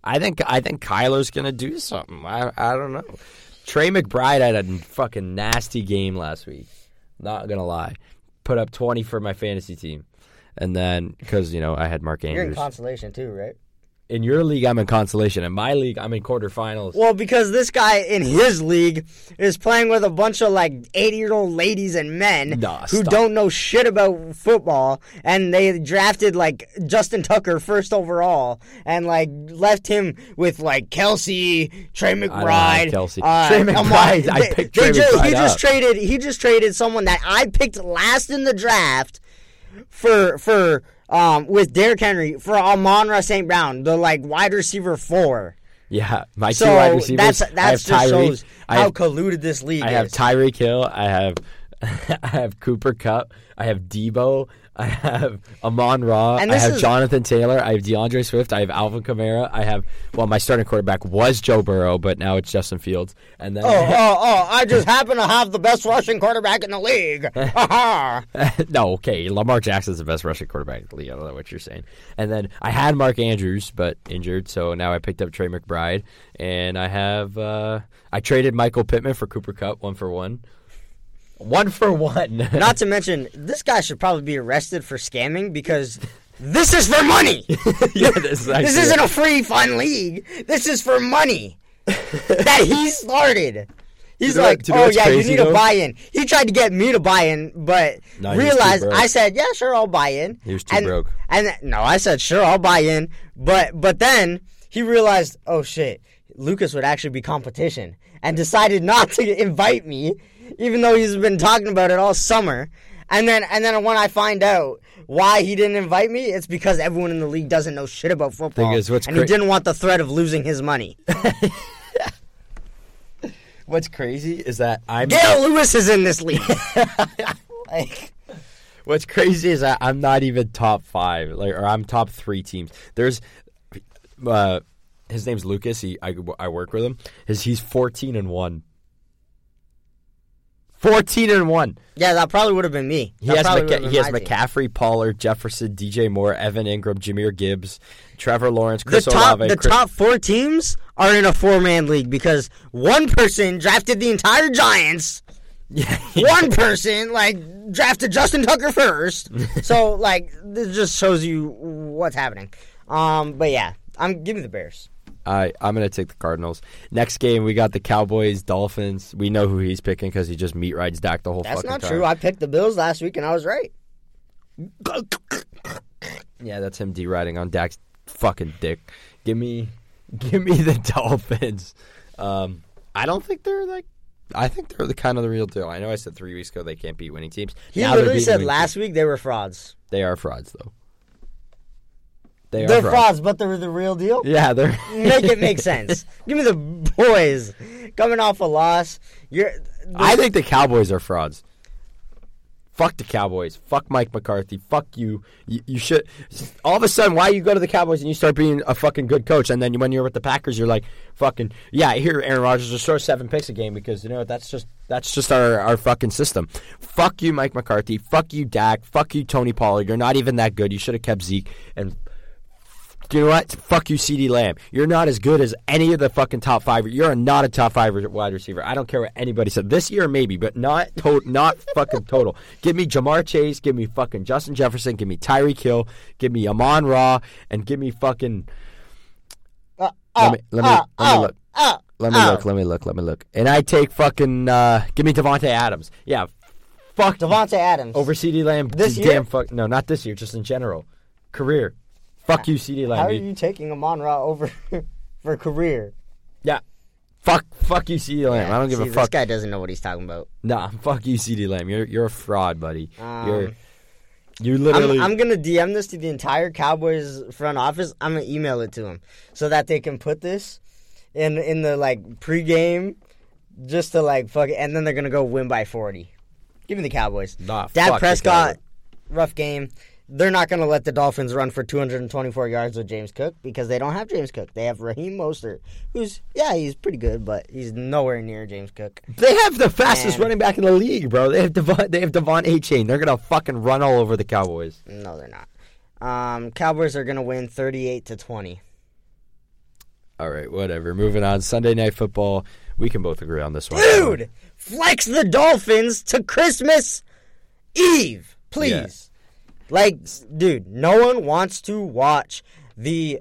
I think I think Kyler's gonna do something. I I don't know. Trey McBride had a fucking nasty game last week. Not gonna lie. Put up twenty for my fantasy team. And then because, you know, I had Mark Andrews. you're in consolation too, right? In your league I'm in consolation. In my league I'm in quarterfinals. Well, because this guy in his league is playing with a bunch of like 80 year old ladies and men Nah, who don't know shit about football, and they drafted like Justin Tucker first overall, and like left him with like Kelce, Trey McBride, Kelce. uh, Trey McBride, I picked Trey McBride He just up. traded. He just traded someone that I picked last in the draft for for um with Derrick Henry for Amon St. Brown, the like wide receiver four. Yeah, my So two wide receivers. that's I have just Tyreek. shows I how have, colluded this league I have is. Tyreek Hill. I have *laughs* I have Cooper Kupp. I have Deebo. I have Amon Ra. And I have is- Jonathan Taylor. I have D'Andre Swift. I have Alvin Kamara. I have well, my starting quarterback was Joe Burrow, but now it's Justin Fields. And then oh, oh, oh! I just happen to have the best rushing quarterback in the league. *laughs* Ha ha! *laughs* no, okay, Lamar Jackson's the best rushing quarterback in the league. I don't know what you're saying. And then I had Mark Andrews, but injured, so now I picked up Trey McBride, and I have uh, I traded Michael Pittman for Cooper Kupp, one for one, one for one. *laughs* Not to mention, this guy should probably be arrested for scamming because this is for money. *laughs* yeah, this, is this isn't a free fun league. This is for money *laughs* that he started. He's You know like, oh yeah, you need a buy-in. He tried to get me to buy in, but No, he was too realized. I said, yeah, sure, I'll buy in. He was too and, broke. And no, I said, sure, I'll buy in. But but then he realized, oh shit, Lucas would actually be competition, and decided not to invite me, even though he's been talking about it all summer. And then and then when I find out why he didn't invite me, it's because everyone in the league doesn't know shit about football, Thing is, what's and he didn't want the threat of losing his money. *laughs* What's crazy is that I'm. Gail Lewis is in this league. *laughs* like, What's crazy is that I'm not even top five, like, or I'm top three teams. There's, uh, his name's Lucas. He, I, I work with him. His, he's 14 and one. Fourteen and one. Yeah, that probably would have been me. He has probably McCa- would've been he has. McCaffrey, Pollard, Jefferson, DJ Moore, Evan Engram, Jahmyr Gibbs, Trevor Lawrence, The Chris top, Olave. the Chris- top four teams are in a four man league because one person drafted the entire Giants. *laughs* Yeah. One person like drafted Justin Tucker first. *laughs* so like this just shows you what's happening. Um, but yeah, I'm give me the Bears. I I'm gonna take the Cardinals. Next game we got the Cowboys Dolphins. We know who he's picking because he just meat rides Dak the whole time. That's fucking not time. true. I picked the Bills last week and I was right. Yeah, that's him d riding on Dak's fucking dick. Give me, give me the *laughs* Dolphins. Um, I don't think they're like. I think they're the kind of the real deal. I know I said three weeks ago they can't beat winning teams. He Now literally said last teams. week they were frauds. they are frauds though. They They're are frauds, but they're the real deal. Yeah, they're *laughs* Make it make sense. *laughs* Give me the boys coming off a loss. You're. I think the Cowboys are frauds. Fuck the Cowboys. Fuck Mike McCarthy. Fuck you. you. You should. All of a sudden, why you go to the Cowboys and you start being a fucking good coach, and then when you're with the Packers, you're like, fucking yeah. Here, Aaron Rodgers just throw seven picks a game because you know that's just that's just our our fucking system. Fuck you, Mike McCarthy. Fuck you, Dak. Fuck you, Tony Pollard. You're not even that good. You should have kept Zeke and you know what? Fuck you, CeeDee Lamb. You're not as good as any of the fucking top five. You're not a top five wide receiver. I don't care what anybody said. This year, maybe, but not to- not fucking total. Give me Ja'Marr Chase. Give me fucking Justin Jefferson. Give me Tyreek Hill. Give me Amon Ra. And give me fucking. Uh, Let uh, me let me uh, let me uh, look. uh, Let me look. Let me look. Let me look. And I take fucking. Uh, give me Davante Adams. Yeah. Fuck Davante Adams. over CeeDee Lamb. This damn year? fuck. No, not this year. Just in general. Career. Fuck you, CeeDee Lamb. How are you taking Amon Ra over *laughs* for career? Yeah. Fuck, fuck you, CeeDee Lamb. I don't give See, a fuck. This fuck. guy doesn't know what he's talking about. Nah, fuck you, CeeDee Lamb. You're you're a fraud, buddy. Um, you're you literally. I'm, I'm gonna DM this to the entire Cowboys front office. I'm gonna email it to them so that they can put this in in the like pregame, just to like fuck it, and then they're gonna go win by 40. Give me the Cowboys. Nah, fuck Dak the Prescott, rough game. They're not gonna let the Dolphins run for 224 yards with James Cook because they don't have James Cook. They have Raheem Mostert, who's yeah, he's pretty good, but he's nowhere near James Cook. they have the fastest Man. running back in the league, bro. They have Devon. They have De'Von Achane. They're gonna fucking run all over the Cowboys. No, they're not. Um, Cowboys are gonna win 38 to 20. All right, whatever. Moving on. Sunday night football. We can both agree on this one, Dude, flex the Dolphins to Christmas Eve, please. Like, dude, no one wants to watch the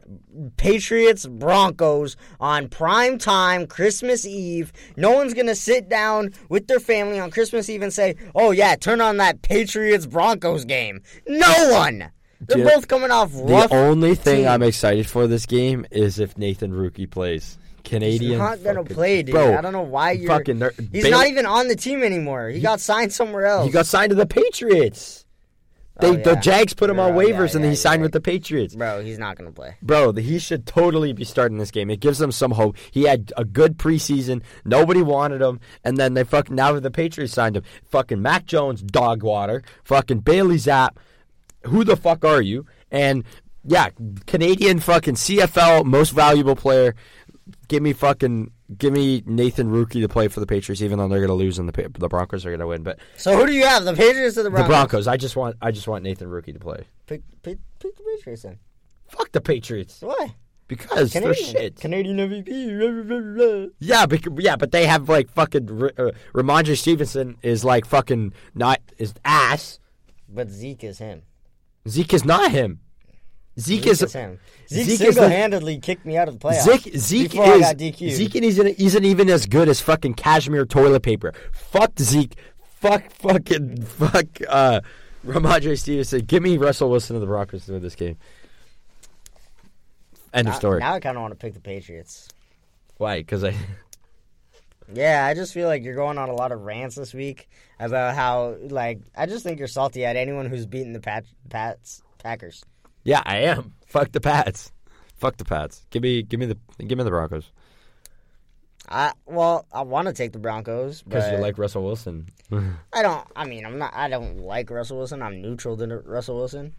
Patriots Broncos on prime time Christmas Eve. No one's going to sit down with their family on Christmas Eve and say, "Oh yeah, turn on that Patriots Broncos game." No one. They're Dude, both coming off The only thing teams. I'm excited for this game is if Nathan Rourke plays. Canadian. He's not gonna fucking- play, dude. Bro, I don't know why you're. fucking he's not even on the team anymore. He, got signed somewhere else. He got signed to the Patriots. They, Oh, The. Jags put him on Oh, yeah, waivers, and then yeah, he signed yeah. with the Patriots. Bro, he's not gonna play. Bro, he should totally be starting this game. It gives them some hope. He had a good preseason. Nobody wanted him, and then they fucking now the Patriots signed him. Fucking Mac Jones, dog water. Fucking Bailey Zappe. Who the fuck are you? And yeah, Canadian fucking CFL most valuable player. Give me fucking give me Nathan Rourke to play for the Patriots, even though they're gonna lose and the the Broncos are gonna win. But So who do you have? The Patriots or the Broncos? the Broncos? I just want I just want Nathan Rourke to play. Pick, pick, pick the Patriots then. Fuck the Patriots Why? because they're Canadian. shit. Canadian MVP. Yeah, bec- yeah, but they have like fucking uh, Rhamondre Stevenson is like fucking not is ass. But Zeke is him. Zeke is not him. Zeke, Zeke is, is him. Zeke, Zeke single-handedly kicked me out of the playoffs. Zeke. Zeke before I is got DQ'd. Zeke isn't isn't even as good as fucking cashmere toilet paper. Fuck Zeke. Fuck fucking fuck. Uh, Rhamondre Stevenson. Give me Russell Wilson of the Broncos to win this game. End of story. Now I kind of want to pick the Patriots. Why? Because I. *laughs* Yeah, I just feel like you're going on a lot of rants this week about how, like, I just think you're salty at anyone who's beaten the Pat, Pats Packers. Yeah, I am. *laughs* Fuck the Pats. Fuck the Pats. Give me give me the give me the Broncos I well, I want to take the Broncos because you like Russell Wilson. *laughs* I don't. I mean, I'm not. I don't like Russell Wilson. I'm neutral to Russell Wilson.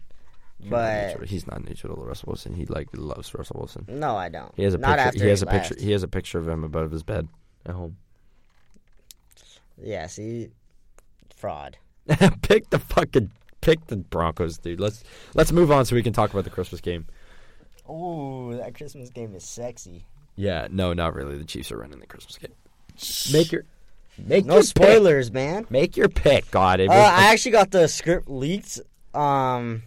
He's not But neutral- he's not neutral to Russell Wilson. He like loves Russell Wilson. no, I don't. He has a not picture. after He has a left. picture. He has a picture of him above his bed at home. Yeah, see, fraud. *laughs* pick the fucking pick the Broncos, dude. Let's let's move on so we can talk about the Christmas game. Oh, that Christmas game is sexy. Yeah, no, not really. The Chiefs are running the Christmas game. Make your make No your pick. spoilers, man. Make your pick. God, it Uh, was- I actually got the script leaked. Um,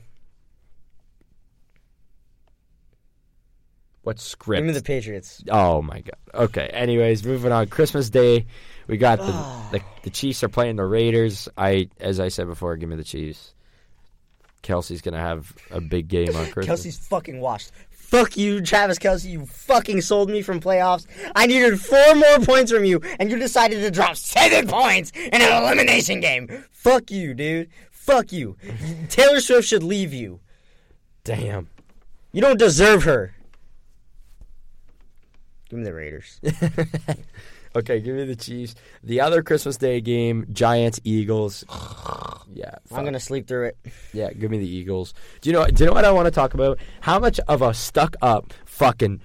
what script? give me the Patriots. Oh my god. Okay. Anyways, moving on. Christmas Day, we got the, *sighs* the the Chiefs are playing the Raiders. I, as I said before, give me the Chiefs. Kelce's gonna have a big game on *laughs* Christmas. Kelce's fucking washed. Fuck you, Travis Kelce. You fucking sold me from playoffs. I needed four more points from you, and you decided to drop seven points in an elimination game. Fuck you, dude. Fuck you. *laughs* Taylor Swift should leave you. Damn. You don't deserve her. Give me the Raiders. *laughs* Okay, give me the Chiefs. The other Christmas Day game, Giants Eagles. *sighs* Yeah, I'm gonna sleep through it. Yeah, give me the Eagles. Do you know? Do you know what I want to talk about? How much of a stuck up fucking,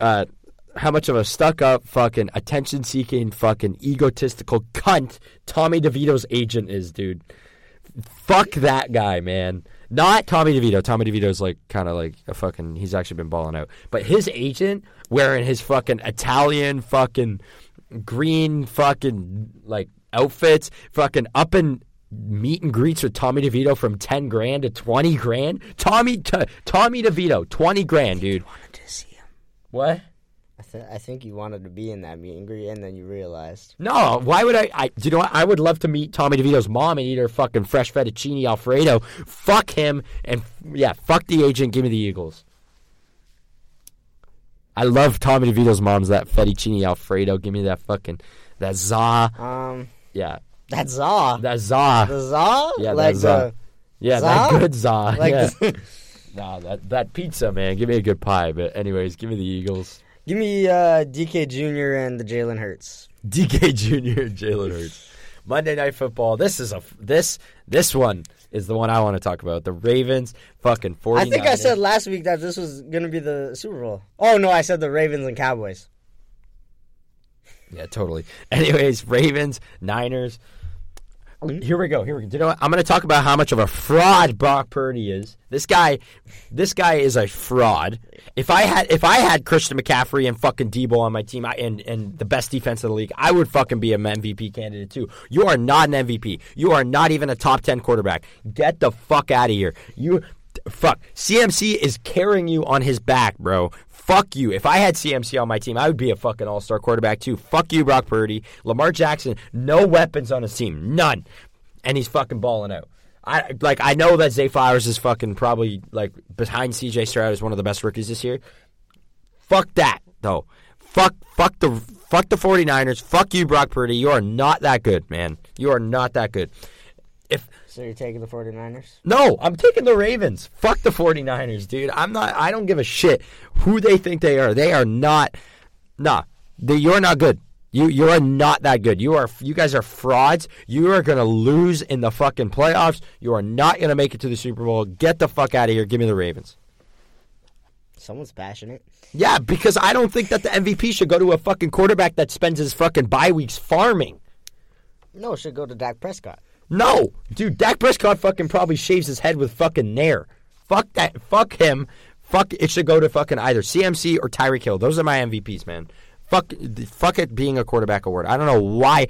uh, how much of a stuck up fucking attention seeking fucking egotistical cunt Tommy DeVito's agent is, dude. Fuck that guy, man. Not Tommy DeVito. Tommy DeVito's like kind of like a fucking. He's actually been balling out. But his agent wearing his fucking Italian fucking green fucking like outfits, fucking up and meet and greets with Tommy DeVito from ten grand to twenty grand. Tommy t- Tommy DeVito, twenty grand, dude. Wanted to see him. What? I, th- I think you wanted to be in that meet and greet, and then you realized. No, why would I? I do you know what? I would love to meet Tommy DeVito's mom and eat her fucking fresh fettuccine alfredo. Fuck him and yeah, fuck the agent. Give me the Eagles. I love Tommy DeVito's mom's that fettuccine alfredo. Give me that fucking that za. Um, Yeah, that za. that za. The za? Yeah, like that za. Yeah, that good za. Like yeah. the- *laughs* nah, that that pizza, man. Give me a good pie. But anyways, give me the Eagles. Give me uh, DK Jr. and the Jalen Hurts. DK Jr. and Jalen Hurts. Monday Night Football. This is a this this one is the one I want to talk about. The Ravens, fucking 49ers. I think I said last week that this was going to be the Super Bowl. Oh, no, I said the Ravens and Cowboys. Yeah, totally. Anyways, Ravens, Niners. Here we go. Here we go. You know what? I'm going to talk about how much of a fraud Brock Purdy is. This guy, this guy is a fraud. If I had, if I had Christian McCaffrey and fucking Deebo on my team, I, and and the best defense in the league, I would fucking be an MVP candidate too. You are not an MVP. You are not even a top ten quarterback. Get the fuck out of here. You, fuck. CMC is carrying you on his back, bro. Fuck you. If I had CMC on my team, I would be a fucking all star quarterback too. Fuck you, Brock Purdy. Lamar Jackson, no weapons on his team. None. And he's fucking balling out. I like I know that Zay Flowers is fucking probably like behind CJ Stroud is one of the best rookies this year. Fuck that though. Fuck fuck the fuck the 49ers. Fuck you, Brock Purdy. You are not that good, man. You are not that good. If So you're taking the 49ers? no, I'm taking the Ravens. Fuck the 49ers, dude. I'm not I don't give a shit who they think they are. They are not nah. They, you're not good. You you are not that good. You are you guys are frauds. You are gonna lose in the fucking playoffs. You are not gonna make it to the Super Bowl. Get the fuck out of here. Give me the Ravens. Someone's passionate. Yeah, because I don't think that the MVP should go to a fucking quarterback that spends his fucking bye weeks farming. No, it should go to Dak Prescott. No, dude, Dak Prescott fucking probably shaves his head with fucking nair. Fuck that. Fuck him. Fuck. It should go to fucking either CMC or Tyreek Hill. Those are my MVPs, man. Fuck. Fuck it being a quarterback award. I don't know why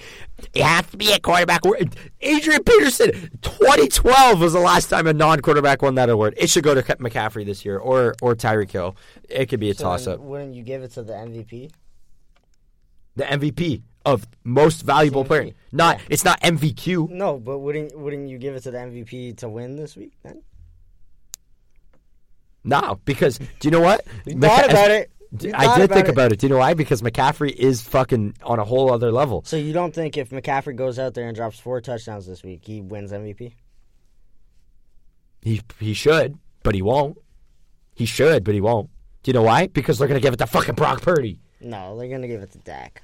it has to be a quarterback award. Adrian Peterson, 2012 was the last time a non-quarterback won that award. It should go to McCaffrey this year or or Tyreek Hill. It could be a So toss-up. Wouldn't you give it to the MVP? The MVP of most valuable CMC. player. Not. It's not MVQ. No, but wouldn't wouldn't you give it to the MVP to win this week? Then No, because do you know what? *laughs* you thought about it. You I did think it. about it. Do you know why? Because McCaffrey is fucking on a whole other level. So you don't think if McCaffrey goes out there and drops four touchdowns this week, he wins MVP? He he should, but he won't. He should, but he won't. Do you know why? Because they're gonna give it to fucking Brock Purdy. No, they're gonna give it to Dak.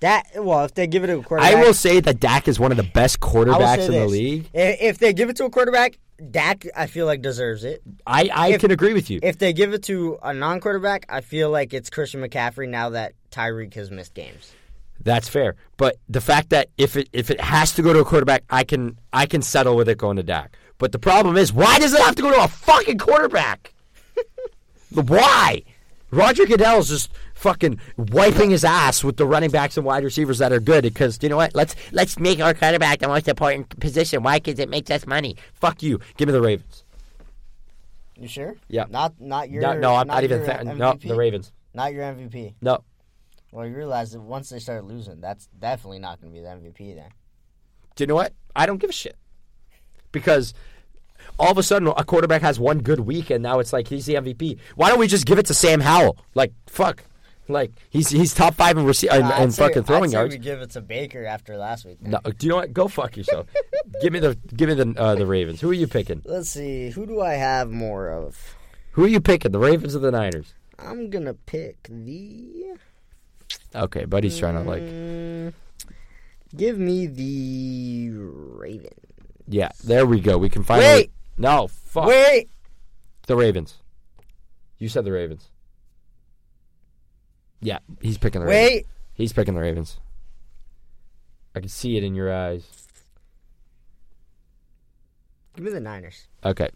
Dak. Well, if they give it to a quarterback, I will say that Dak is one of the best quarterbacks in the this. league. If they give it to a quarterback, Dak, I feel like deserves it. I, I If- can agree with you. If they give it to a non-quarterback, I feel like it's Christian McCaffrey now that Tyreek has missed games. That's fair. But the fact that if it if it has to go to a quarterback, I can I can settle with it going to Dak. But the problem is, why does it have to go to a fucking quarterback? *laughs* why? Roger Goodell's just fucking wiping his ass with the running backs and wide receivers that are good because you know what? Let's let's make our quarterback the most important position. Why? Because it makes us money. Fuck you. Give me the Ravens. You sure? Yeah. Not not your. No, no I'm not, even. Th- no, the Ravens. Not your MVP. No, Well, you realize that once they start losing, that's definitely not going to be the MVP then. Do you know what? I don't give a shit. Because all of a sudden a quarterback has one good week and now it's like he's the MVP. Why don't we just give it to Sam Howell? Like fuck. Like he's he's top five in rece- in, I'd in say- fucking throwing I'd say yards. We give it to Baker after last week. No, do you know what? Go fuck yourself. *laughs* give me the give me the uh, the Ravens. Who are you picking? Let's see. Who do I have more of? Who are you picking? The Ravens or the Niners? I'm gonna pick the. Okay, buddy's trying to like Mm, give me the Raven. yeah. There we go. We can finally. Wait. No, fuck Wait. the Ravens. You said the Ravens. Yeah, he's picking the Ravens. Wait. He's picking the Ravens. I can see it in your eyes. Give me the Niners. Okay.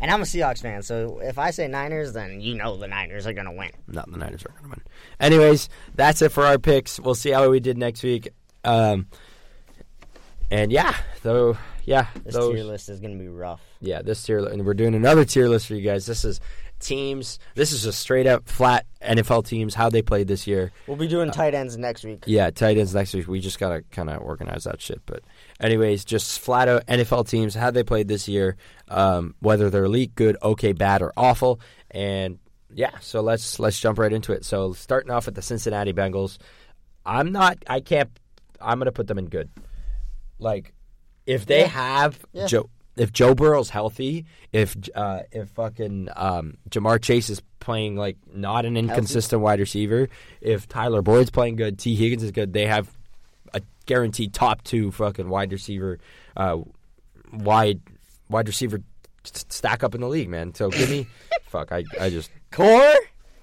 And I'm a Seahawks fan, so if I say Niners, then you know the Niners are gonna win. No, the Niners are going to win. Anyways, that's it for our picks. We'll see how we did next week. Um, and yeah, though, yeah, This those, tier list is gonna be rough. yeah, this tier, and we're doing another tier list for you guys. This is teams. This is just straight up flat NFL teams how they played this year. We'll be doing tight ends next week. Yeah, tight ends next week. We just gotta kind of organize that shit. But anyways, just flat out NFL teams how they played this year, um, whether they're elite, good, okay, bad, or awful. And yeah, so let's let's jump right into it. So starting off with the Cincinnati Bengals, I'm not. I can't. I'm gonna put them in good. Like, if they Yeah. have Yeah. Joe. If Joe Burrow's healthy, if uh, if fucking um, Ja'Marr Chase is playing like not an inconsistent wide receiver, if Tyler Boyd's playing good, Tee Higgins is good, they have a guaranteed top two fucking wide receiver, uh, wide wide receiver stack up in the league, man. So give me, *laughs* fuck, I I just Core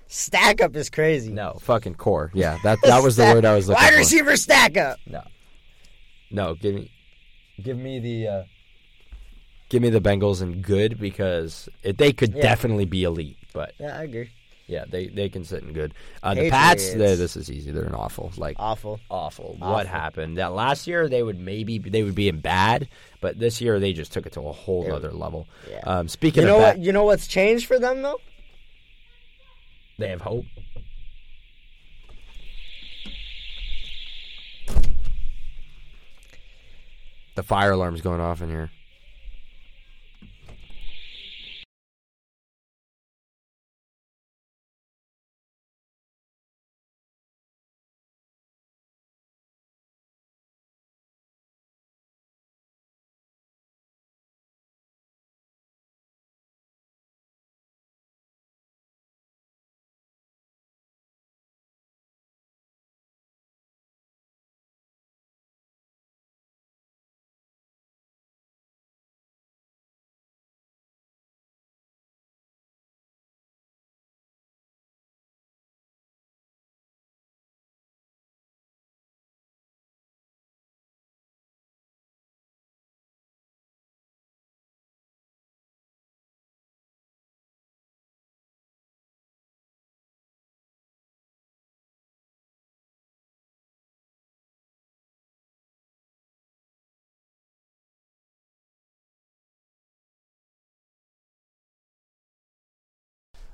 stack up is crazy. no fucking core, yeah. *laughs* That that was the word I was looking Wide for. Wide receiver stack up. No, no, give me, give me the. Uh, Give me the Bengals and good because it, they could Yeah. definitely be elite, but Yeah, I agree. yeah, they, they can sit in good. Uh, the Pats, they, this is easy. They're an awful, like Awful. awful. What happened? That last year they would maybe they would be in bad, but this year they just took it to a whole other level. Yeah. Um, speaking You know of what? You know what's changed for them though? they have hope. The fire alarm's going off in here.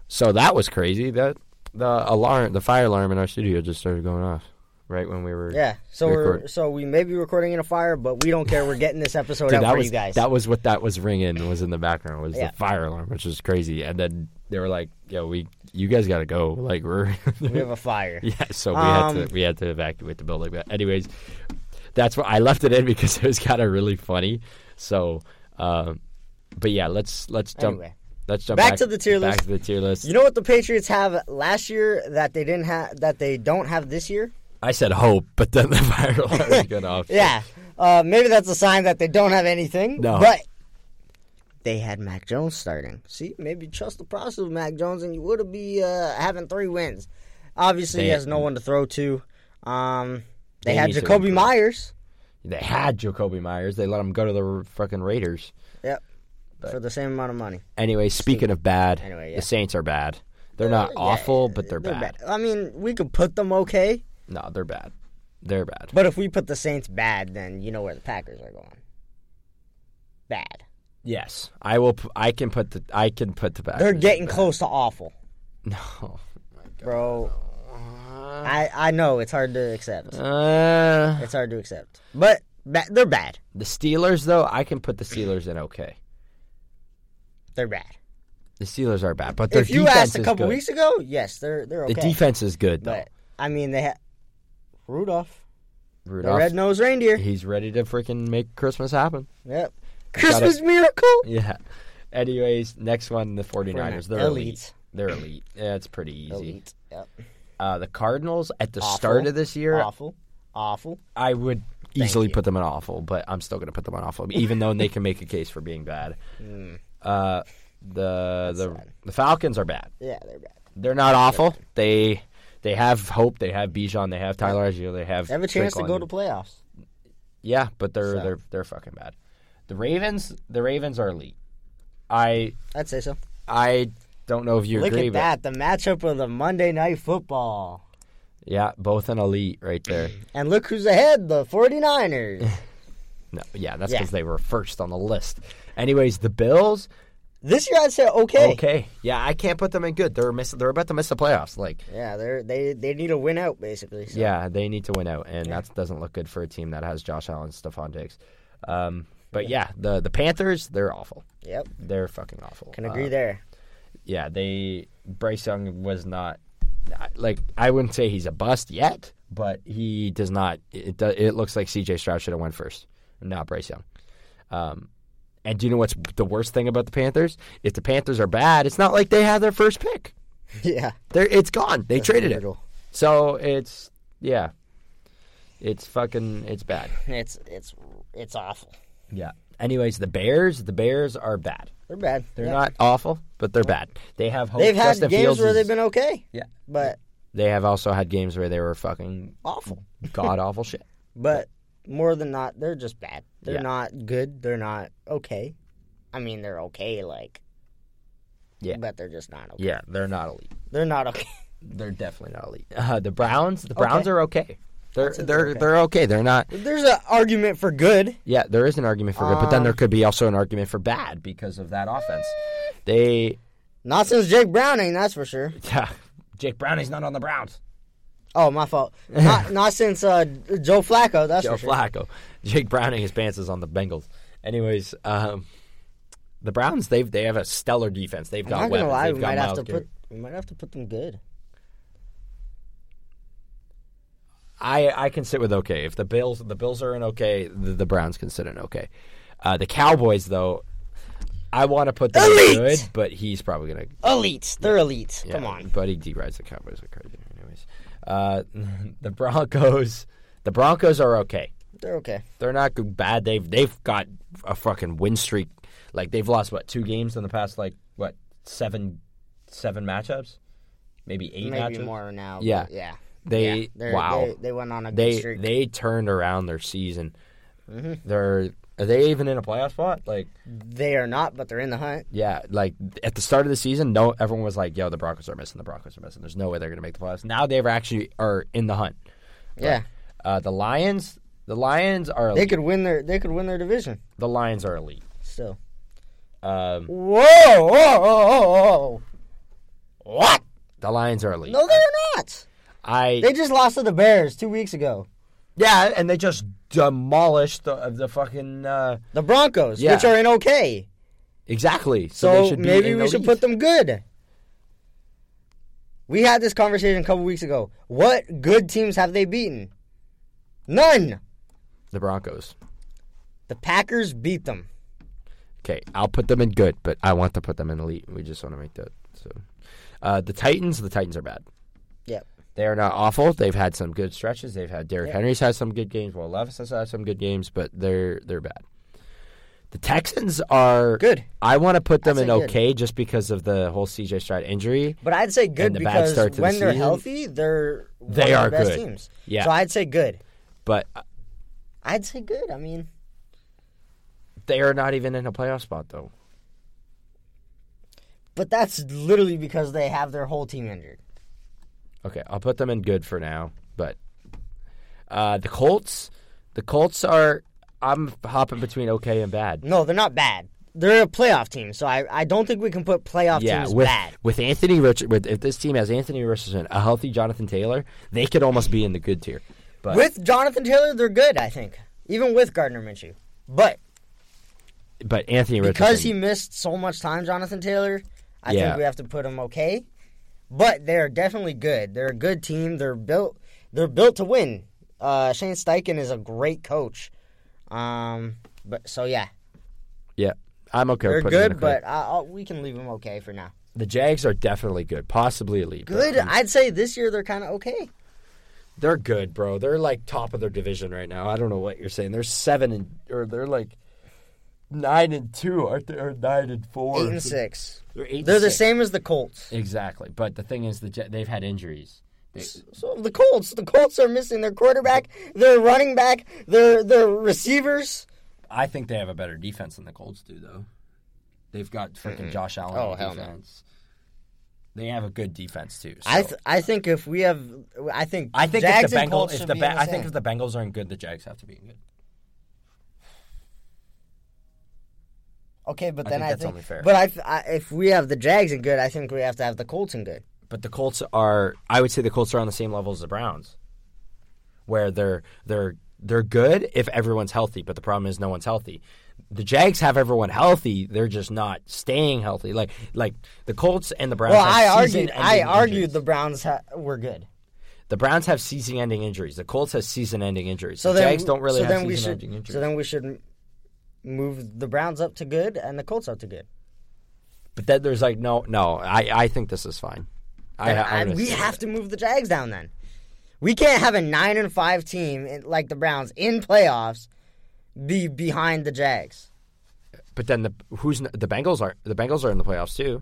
So that was crazy. That the alarm, the fire alarm in our studio just started going off right when we were. Yeah. So we're so we may be recording in a fire, but we don't care. We're getting this episode Dude, out for was you guys. that was what that was ringing was in the background was Yeah. the fire alarm, which was crazy. And then they were like, "Yo, we you guys got to go." *laughs* Like we're we have a fire. *laughs* yeah. So we had Um, to we had to evacuate the building. But anyways, that's what I left it in *laughs* because it was kind of really funny. So, um, but yeah, let's let's jump Anyway. Let's jump Back back, to the tier list. back to the tier list. You know what the Patriots have last year that they didn't have that they don't have this year? I said hope, but then the *laughs* viral *laughs* went off. Yeah. Uh, maybe that's a sign that they don't have anything. No. But they had Mac Jones starting. See, maybe trust the process of Mac Jones, and you would be uh, having three wins. Obviously, he has no one to throw to. Um, They, They had Jakobi. Meyers. They had Jakobi Meyers. They let him go to the fucking Raiders. Yep. But- For the same amount of money. Anyway, speaking of bad, Anyway, yeah. the Saints are bad. They're not Yeah, awful, but they're, bad. I mean, we could put them okay, No, they're bad. They're bad. but if we put the Saints bad, then you know where the Packers are going. Bad. Yes, I will. P- I can put the. I can put the bad. They're getting close to awful, *laughs* No, bro. I I know it's hard to accept. uh, It's hard to accept, but ba- they're bad. the Steelers though, I can put the Steelers in okay. They're bad. The Steelers are bad, but their If you defense asked a couple weeks ago, yes, they're they're okay. The defense is good though. but I mean, they have Rudolph, the Rudolph, red nosed reindeer. he's ready to freaking make Christmas happen. Yep. Christmas miracle. Yeah. Anyways, next one, the 49ers. They're elite. Elite. They're elite. Yeah, it's pretty easy. Elite. Yep. Uh, the Cardinals at the Awful. start of this year, Awful. Awful. I would easily you. put them in awful, but I'm still going to put them on awful, even though they can make a case for being bad. Uh, the the sad. the Falcons are bad. Yeah, they're bad. They're not awful. They they have hope. They have Bijan. They have Tyler Allgeier. They have They have a chance to go to playoffs. Yeah, but they're So. they're they're fucking bad. The Ravens, the Ravens are elite. I I'd say so. I don't know if you Look agree, at but that. The matchup of the Monday Night Football. yeah, both an elite right there. *clears throat* And look who's ahead, the 49ers. *laughs* No, yeah, that's Yeah. because they were first on the list. Anyways, the Bills, this year I'd say okay. okay, yeah, I can't put them in good. They're miss, they're about to miss the playoffs. Like, Yeah, they're they they need to win out basically. So. yeah, they need to win out, and that doesn't look good for a team that has Josh Allen, Stefon Diggs. Um, but yeah, the the Panthers, they're awful. Yep. They're fucking awful. Can agree Uh, there. yeah, they Bryce Young was not like I wouldn't say he's a bust yet, but he does not. It it looks like C.J. Stroud should have went first, not Bryce Young. Um, and do you know what's the worst thing about the Panthers? If the Panthers are bad, it's not like they had their first pick. *laughs* Yeah. They're it's gone. They traded it, brutal. so it's yeah, it's fucking it's bad. It's it's it's awful. Yeah. Anyways, the Bears, the Bears are bad. They're bad. They're Yeah. not awful, but they're bad. They have hope. They've had Justin games Fields where is- they've been okay, yeah. but They have also had games where they were fucking awful. god awful *laughs* shit. But more than not, they're just bad. They're Yeah. not good. They're not okay. I mean, they're okay, like. Yeah. But they're just not okay. Yeah, they're not elite. They're not okay. *laughs* They're definitely not elite. Uh, the Browns, the Browns Okay. are okay. They're they're they're okay. they're okay. They're not. There's an argument for good. Yeah, there is an argument for good, but then there Um, could be also an argument for bad because of that offense. They, Not since Jake Browning, that's for sure. *laughs* yeah, Jake Browning's not on the Browns. Oh, my fault. not *laughs* not since uh, Joe Flacco, that's Joe for sure. Flacco, Jake Browning, his pants is on the Bengals. Anyways, um, the Browns they've they have a stellar defense. They've I'm got not weapons. lie, we might have to Garrett. put we might have to put them good. I I can sit with okay. If the Bills the Bills are in okay, the, the Browns can sit in okay. Uh, the Cowboys though, I want to put them Elite! good, but he's probably gonna. Elite. They're elite. Yeah, Come on. buddy. D rides the Cowboys are crazy. Uh, *laughs* the Broncos. The Broncos are okay. They're okay. They're not good, bad. They've they've got a fucking win streak. Like they've lost what two games in the past like what seven seven matchups, maybe eight Maybe matchups. more now. Yeah. yeah. They Yeah, wow. They, they went on a good they streak. they turned around their season. Mm-hmm. They're are they even in a playoff spot? Like They are not, but they're in the hunt. yeah, like at the start of the season, no everyone was like, "Yo, the Broncos are missing. The Broncos are missing. There's no way they're going to make the playoffs." Now they've actually are in the hunt. Yeah. Uh, the Lions, the Lions are They could win their they could win their division the Lions are elite. still. Um, Whoa, whoa, whoa, whoa, whoa. What? the Lions are elite. No, they're not. I They just lost to the Bears two weeks ago. Yeah, and they just demolished the the fucking uh, The Broncos, Yeah. which are in okay. exactly. So, So, they should be maybe we should put them good. We had this conversation a couple weeks ago. What good teams have they beaten? None. the Broncos. The Packers beat them. Okay, I'll put them in good, but I want to put them in elite. We just want to make that so. Uh, the Titans, the Titans are bad. Yep. They are not awful. They've had some good stretches. They've had Derrick Yeah. Henry's had some good games. Will Levis has had some good games, but they're they're bad. The Texans are Good. I want to put them in good. okay just because of the whole CJ Stroud injury. But I'd say good And the bad because start to the when they're season, healthy, they're they are the best good. teams. Yeah. So I'd say good. but uh, I'd say good. I mean, they are not even in a playoff spot though. but that's literally because they have their whole team injured. Okay, I'll put them in good for now. But uh, the Colts, the Colts are. I'm hopping between okay and bad. No, they're not bad. They're a playoff team, so I, I don't think we can put playoff Yeah, teams with bad. with Anthony Richard, with if this team has Anthony Richardson, a healthy Jonathan Taylor, they could almost be in the good tier. But With Jonathan Taylor, they're good. I think, even with Gardner Minshew. But but Anthony because he missed so much time, Jonathan Taylor, I Yeah. think we have to put him okay. But they're definitely good. They're a good team. They're built. They're built to win. Uh, Shane Steichen is a great coach. Um, but so yeah, yeah, I'm okay. they're with putting them in good. But I, we can leave them okay for now. the Jags are definitely good, possibly elite. Good. I'd say this year they're kind of okay. They're good, bro. They're like top of their division right now. I don't know what you're saying. They're seven and or they're like nine and two, aren't they? Or nine and four. Eight and six. They're eight. They're the six. same as the Colts. Exactly, but the thing is, the Ja- they've had injuries. They, So the Colts, the Colts are missing their quarterback, their running back, their their receivers. I think they have a better defense than the Colts do, though. They've got freaking Josh Allen Oh, hell no. defense. They have a good defense too. I th- I think if we have, I think I think Jags if the Bengals, if the, ba- the I think if the Bengals are in good, the Jags have to be in good. Okay, but I then think I that's think, only fair. but I, I if we have the Jags in good, I think we have to have the Colts in good. But the Colts are, I would say, the Colts are on the same level as the Browns, where they're they're they're good if everyone's healthy. But the problem is no one's healthy. The Jags have everyone healthy; they're just not staying healthy. Like like the Colts and the Browns. Well, I argued, I argued injuries. the Browns ha- were good. The Browns have season-ending injuries. The Colts have season-ending injuries. So the then, Jags don't really so have we season-ending injuries. so then we should move the Browns up to good and the Colts up to good. but then there's like no, no. I, I think this is fine. I, I, I- we have that. to move the Jags down then. We can't have a nine and five team in, like the Browns in playoffs be behind the Jags. But then the who's the Bengals are the Bengals are in the playoffs too.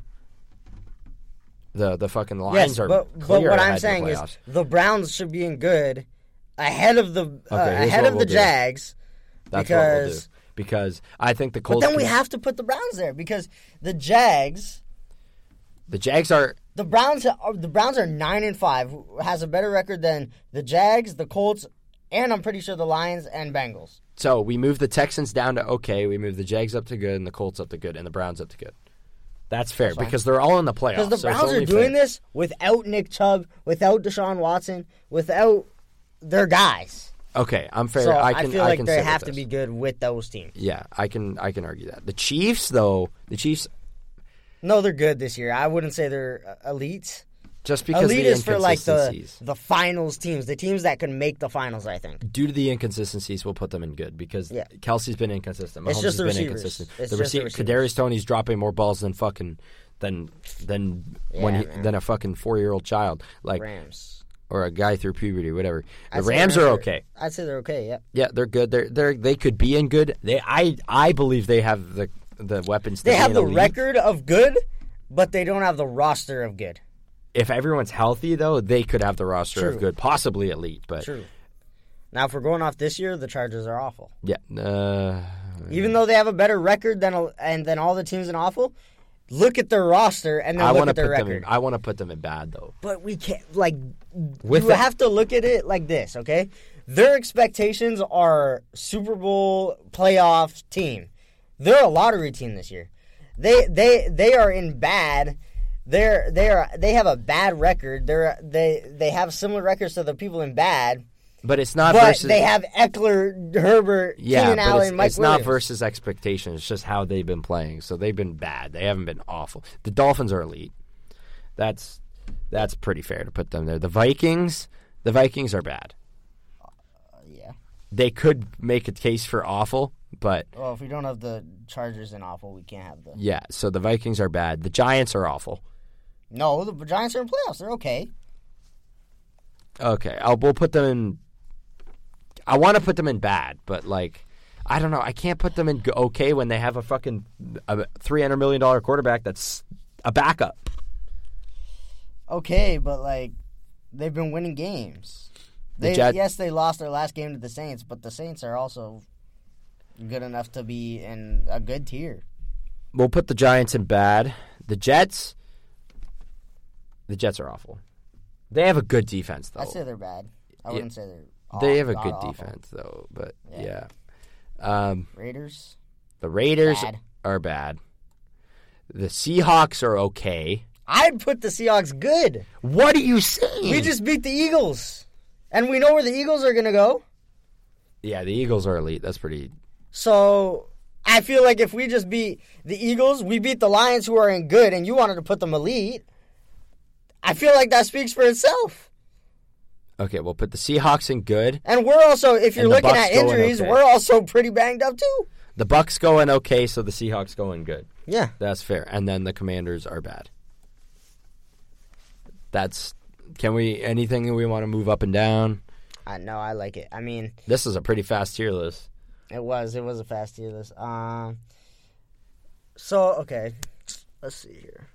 The the fucking Lions Yes, are but, but what ahead I'm saying is the Browns should be in good ahead of the uh, Okay, ahead of we'll the do. Jags. That's what we'll do. because- Because I think the Colts. But then we can- have to put the Browns there because the Jags, the Jags are the Browns, are, uh, the Browns are nine and five, has a better record than the Jags, the Colts, and I'm pretty sure the Lions and Bengals. so we move the Texans down to okay. We move the Jags up to good and the Colts up to good and the Browns up to good. That's fair fine. because they're all in the playoffs. Because the so Browns are doing fair. this without Nick Chubb, without Deshaun Watson, without their guys. Okay, I'm fair. So I I, can. feel I like they have to be good with those teams. Yeah, I can. I can argue that. The Chiefs, though, the Chiefs, No, they're good this year. I wouldn't say they're uh, elite. just because elite the is for like the the finals teams, the teams that can make the finals. I think. due to the inconsistencies, we'll put them in good because Yeah. Kelce's been inconsistent. Mahomes It's just the been receivers. inconsistent. It's the just the receiver, receivers. Kadarius Toney's dropping more balls than fucking than than when he, than a fucking four year old child, like Rams. Or a guy through puberty, whatever. The I'd Rams are okay. I'd say they're okay. Yeah. Yeah, they're good. They're they're they could be in good. They I I believe they have the the weapons. They be have the record of good, but they don't have the roster of good. If everyone's healthy, though, they could have the roster True. of good, possibly elite. But True. Now, if we're going off this year, the Chargers are awful. yeah, uh, Even though they have a better record than and than all the teams in awful, look at their roster and then I look want to at their put them. record. In, I want to put them in bad though. but we can't like With you the- have to look at it like this, okay? Their expectations are Super Bowl playoff team. They're a lottery team this year. They they they are in bad. They're they are they have a bad record. They're they they have similar records to the people in bad, But it's not but versus. they have Ekeler, Herbert, yeah, Keenan Allen, it's, Mike it's not versus expectations. It's just how they've been playing. So they've been bad. They haven't been awful. The Dolphins are elite. That's that's pretty fair to put them there. The Vikings, the Vikings are bad. Uh, yeah. They could make a case for awful, but Well, if we don't have the Chargers in awful, we can't have the. yeah. So the Vikings are bad. The Giants are awful. No, the Giants are in playoffs. They're okay. Okay, I'll we'll put them in. I want to put them in bad, but like, I don't know. I can't put them in okay when they have a fucking a three hundred million dollar quarterback that's a backup. Okay, but like they've been winning games. The They, Jet- yes, they lost their last game to the Saints, but the Saints are also good enough to be in a good tier. We'll put the Giants in bad. The Jets. The Jets are awful. They have a good defense though. I'd say they're bad. I Yeah. wouldn't say they're. They have a good awful. defense though, but Yeah. Um, Raiders, the Raiders bad. are bad. The Seahawks are okay. I'd put the Seahawks good. What are you saying? We just beat the Eagles, and we know where the Eagles are gonna go. yeah, the Eagles are elite. That's pretty. So I feel like if we just beat the Eagles, we beat the Lions, who are in good, and you wanted to put them elite. I feel like that speaks for itself. Okay, we'll put the Seahawks in good. And we're also, if you're looking Bucs at injuries, okay. we're also pretty banged up too. The Bucs going okay, so the Seahawks going good. Yeah. That's fair. And then the Commanders are bad. That's. Can we anything we want to move up and down? I know, I like it. I mean, This is a pretty fast tier list. it was, it was a fast tier list. Um, so okay, let's see here.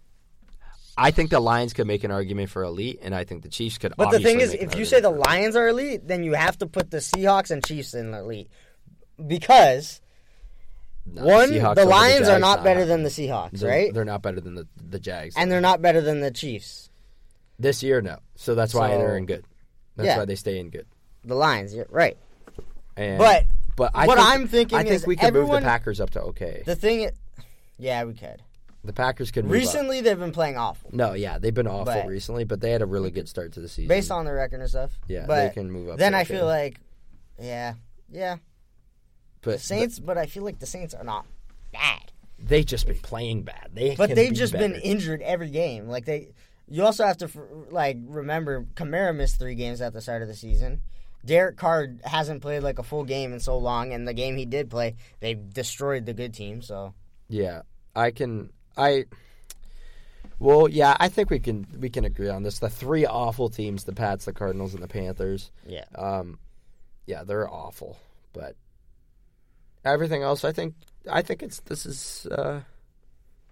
I think the Lions could make an argument for elite, and I think the Chiefs could. But the thing is, if you say the Lions are elite, then you have to put the Seahawks and Chiefs in elite because No, one, the over Lions are Jags, not better than the Seahawks, They're, right? They're not better than the the Jags. And they're not better than the Chiefs. this year, no. So that's why So- they're in good. That's Yeah. why they stay in good. The Lions, you're right. And, But but I what think, I'm thinking I think we could move the Packers up to okay. the thing, is, yeah, we could. The Packers could move up. Recently, they've been playing awful No, yeah, they've been awful But- recently, but they had a really good start to the season. based on the record and stuff. yeah, but they can move up. then I feel like, yeah, yeah, but the Saints. But I feel like the Saints are not bad. they've just been playing bad. They But they've be just been injured every game. Like they, you also have to like remember Kamara missed three games at the start of the season. Derek Carr hasn't played like a full game in so long, and the game he did play, they destroyed the good team. So Yeah, I can. I. Well, yeah, I think we can we can agree on this. The three awful teams: the Pats, the Cardinals, and the Panthers. yeah, Um, yeah, they're awful, but everything else, I think, I think it's this is uh,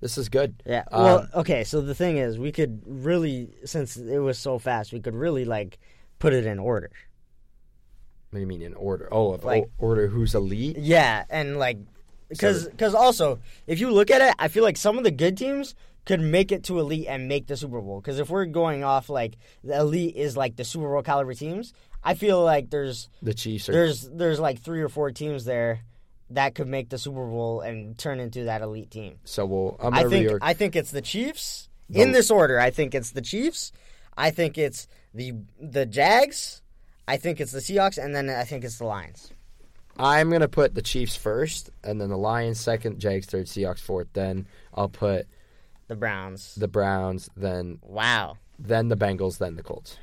this is good. yeah. Um, Well, okay. So the thing is, we could really, since it was so fast, we could really like put it in order. What do you mean in order? Oh, of Like- order who's elite? Yeah, and like because because also if you look at it, I feel like some of the good teams could make it to elite and make the Super Bowl. Because if we're going off like the elite is like the Super Bowl caliber teams, I feel like there's The Chiefs are. there's there's like three or four teams there that could make the Super Bowl and turn into that elite team. So we'll. I'm I think reorg- I think it's the Chiefs in this order. I think it's the Chiefs. I think it's the the Jags. I think it's the Seahawks, and then I think it's the Lions. I'm gonna put the Chiefs first, and then the Lions second, Jags third, Seahawks fourth. Then I'll put The Browns. the Browns, then Wow, then the Bengals, then the Colts.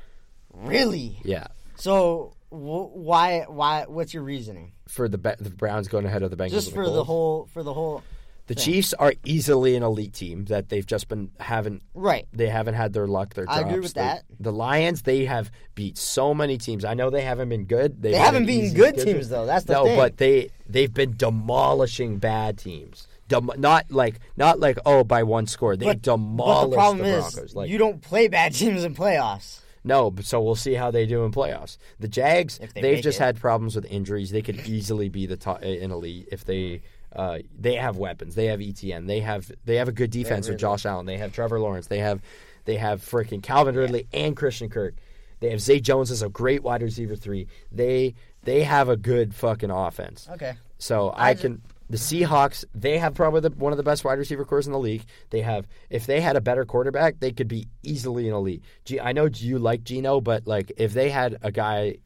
really? Yeah, So wh- why why what's your reasoning? for the Be- the Browns going ahead of the Bengals. Just for the, the whole for the whole The thing. Chiefs are easily an elite team that they've just been haven't right. they haven't had their luck. Their I drops. agree with The- that. The Lions they have beat so many teams. I know they haven't been good. They've they have not beaten good schedule. teams though. That's the no, thing. but they they've been demolishing bad teams. Dem- not like not like oh by one score. They but, demolished but the problem the is Broncos. Like you don't play bad *laughs* teams in playoffs. no, but so we'll see how they do in playoffs. The Jags If they they've just it. had problems with injuries. They could easily be the top in elite if they. Uh, they have weapons. They have ETN. They have they have a good defense with Josh Allen. They have Trevor Lawrence. They have they have freaking Calvin Ridley and Christian Kirk. They have Zay Jones as a great wide receiver three. They they have a good fucking offense. Okay. So I, I can. The Seahawks, they have probably the, one of the best wide receiver corps in the league. They have, if they had a better quarterback, they could be easily an elite. G, I know you like Geno, but like if they had a guy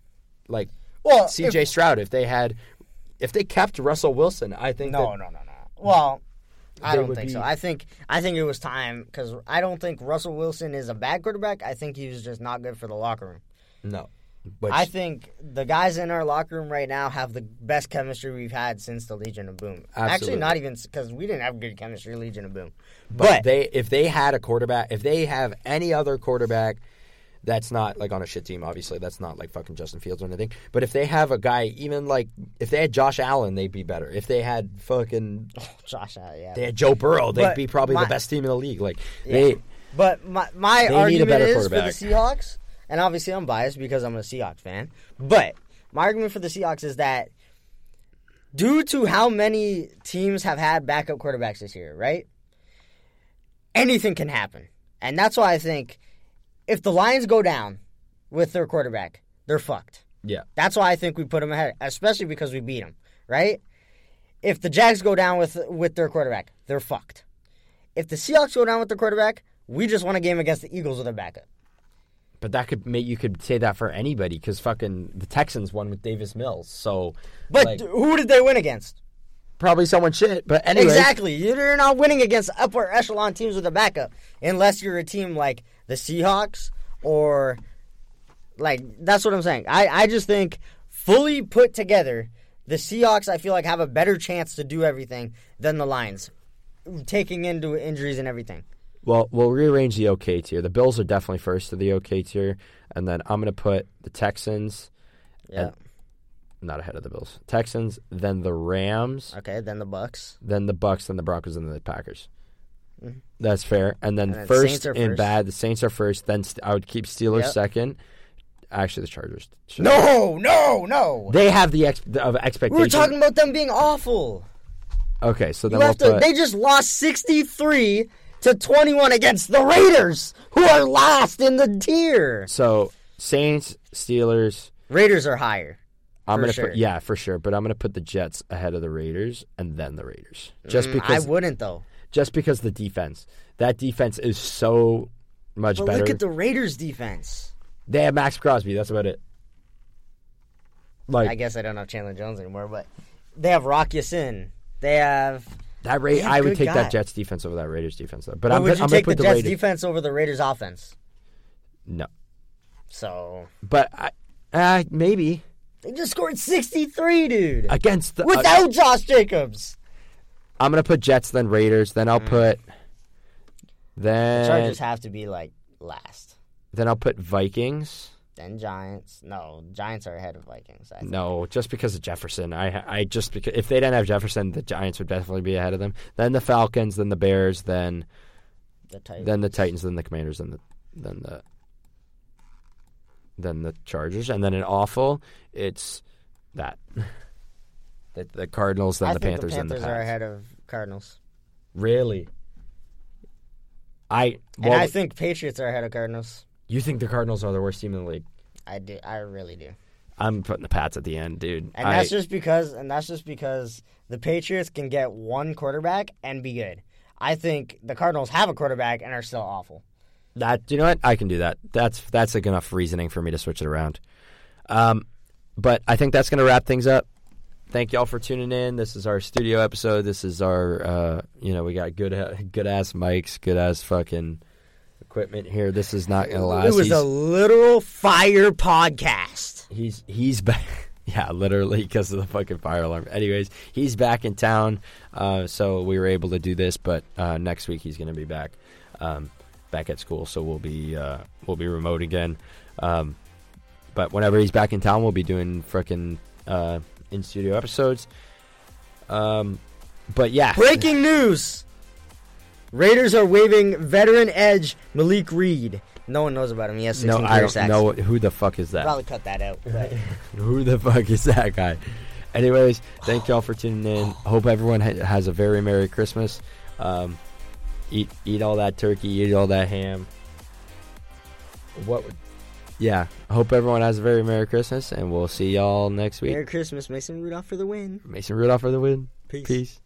like Well, C.J. Stroud, if they had, if they kept Russell Wilson, I think No, that, no, no, no. Well, I don't think be- so. I think I think it was time because I don't think Russell Wilson is a bad quarterback. I think he was just not good for the locker room. no. But I think the guys in our locker room right now have the best chemistry we've had since the Legion of Boom. Absolutely. Actually, not even because we didn't have good chemistry Legion of Boom. but, But, they if they had a quarterback, if they have any other quarterback. That's not like on a shit team, obviously. That's not like fucking Justin Fields or anything. But if they have a guy, even like if they had Josh Allen, they'd be better. If they had fucking *laughs* Josh, uh, yeah. they had Joe Burrow, they'd But be probably my- the best team in the league. Like Yeah. they, But my my They need a argument is for the. Seahawks, and obviously I'm biased because I'm a Seahawks fan. But my argument for the Seahawks is that due to how many teams have had backup quarterbacks this year, right? Anything can happen. And that's why I think if the Lions go down with their quarterback, they're fucked. Yeah. That's why I think we put them ahead, especially because we beat them, right? If the Jags go down with with their quarterback, they're fucked. If the Seahawks go down with their quarterback, we just won a game against the Eagles with a backup. But that could make you could say that for anybody because fucking the Texans won with Davis Mills. So, But like, who did they win against? probably someone shit. But anyway, Exactly. You're not winning against upper echelon teams with a backup unless you're a team like the Seahawks or like that's what I'm saying. I, I just think fully put together, the Seahawks I feel like have a better chance to do everything than the Lions. Taking into injuries and everything. Well, we'll rearrange the OK tier. The Bills are definitely first to the OK tier, and then I'm gonna put the Texans, Yeah. Not ahead of the Bills. Texans, then the Rams, Okay, then the Bucs. then the Bucs, then the Broncos, and then the Packers. That's fair. And then. And then first in first. bad, the Saints are first. Then st- I would keep Steelers Yep. second. Actually, the Chargers. should- No, no, no. they have the ex- of expectation. We expectation. were talking about them being awful. Okay, so then we'll to, put, they just lost 63 to 21 against the Raiders, who are last in the tier. so Saints, Steelers. Raiders are higher. I'm gonna sure. put yeah for sure, but I'm gonna put the Jets ahead of the Raiders and then the Raiders, just Mm, because I wouldn't though. Just because the defense that defense is so much But better. look at the Raiders defense. they have Maxx Crosby. That's about it. Like I guess I don't have Chandler Jones anymore, but they have Rock Yassin. They have. that, Ra- I would take guys. that Jets defense over that Raiders defense though. But But I'm, would you I'm take the the, Jets Raiders. defense over the Raiders offense? no, So but I, uh, maybe they just scored 63, dude, against the. uh, without Josh Jacobs. I'm gonna put Jets then Raiders. Then I'll put. Mm. The Then Chargers have to be like last. then I'll put Vikings. Then Giants. No, Giants are ahead of Vikings. I think. No, just because of Jefferson. I I just because if they didn't have Jefferson, the Giants would definitely be ahead of them. Then the Falcons, then the Bears, then The Titans. then the Titans, then the Commanders, then the then the then the Chargers, and then an awful. It's that *laughs* the, the Cardinals, then I the think Panthers, the then the Panthers are ahead of Cardinals, Really? I and I think Patriots are ahead of Cardinals. you think the Cardinals are the worst team in the league? I do. I really do. I'm putting the Pats at the end, dude. And I, that's just because, and that's just because the Patriots can get one quarterback and be good. I think the Cardinals have a quarterback and are still awful. That you know what? I can do that. That's that's like enough reasoning for me to switch it around. Um, but I think that's gonna wrap things up. Thank y'all for tuning in. This is our studio episode. This is our uh, you know we got good good ass mics, good ass fucking equipment here. This is not gonna last. It was he's, a literal fire podcast. he's he's back. *laughs* Yeah, literally because of the fucking fire alarm. Anyways, he's back in town, uh, so we were able to do this. But uh, next week he's gonna be back, um, back at school. So we'll be uh, we'll be remote again. Um, but whenever he's back in town, we'll be doing frickin' uh, in studio episodes. Um, but yeah, Breaking news: Raiders are waiving veteran edge Malik Reed. No one knows about him. He has 16 no, I don't sacks. know who the fuck is that. Probably cut that out. but- *laughs* Who the fuck is that guy? Anyways, thank y'all for tuning in. Hope everyone ha- has a very merry Christmas. Um, eat eat all that turkey, eat all that ham. What? Yeah, I hope everyone has a very merry Christmas, and we'll see y'all next week. Merry Christmas, Mason Rudolph for the win. Mason Rudolph for the win. Peace. Peace.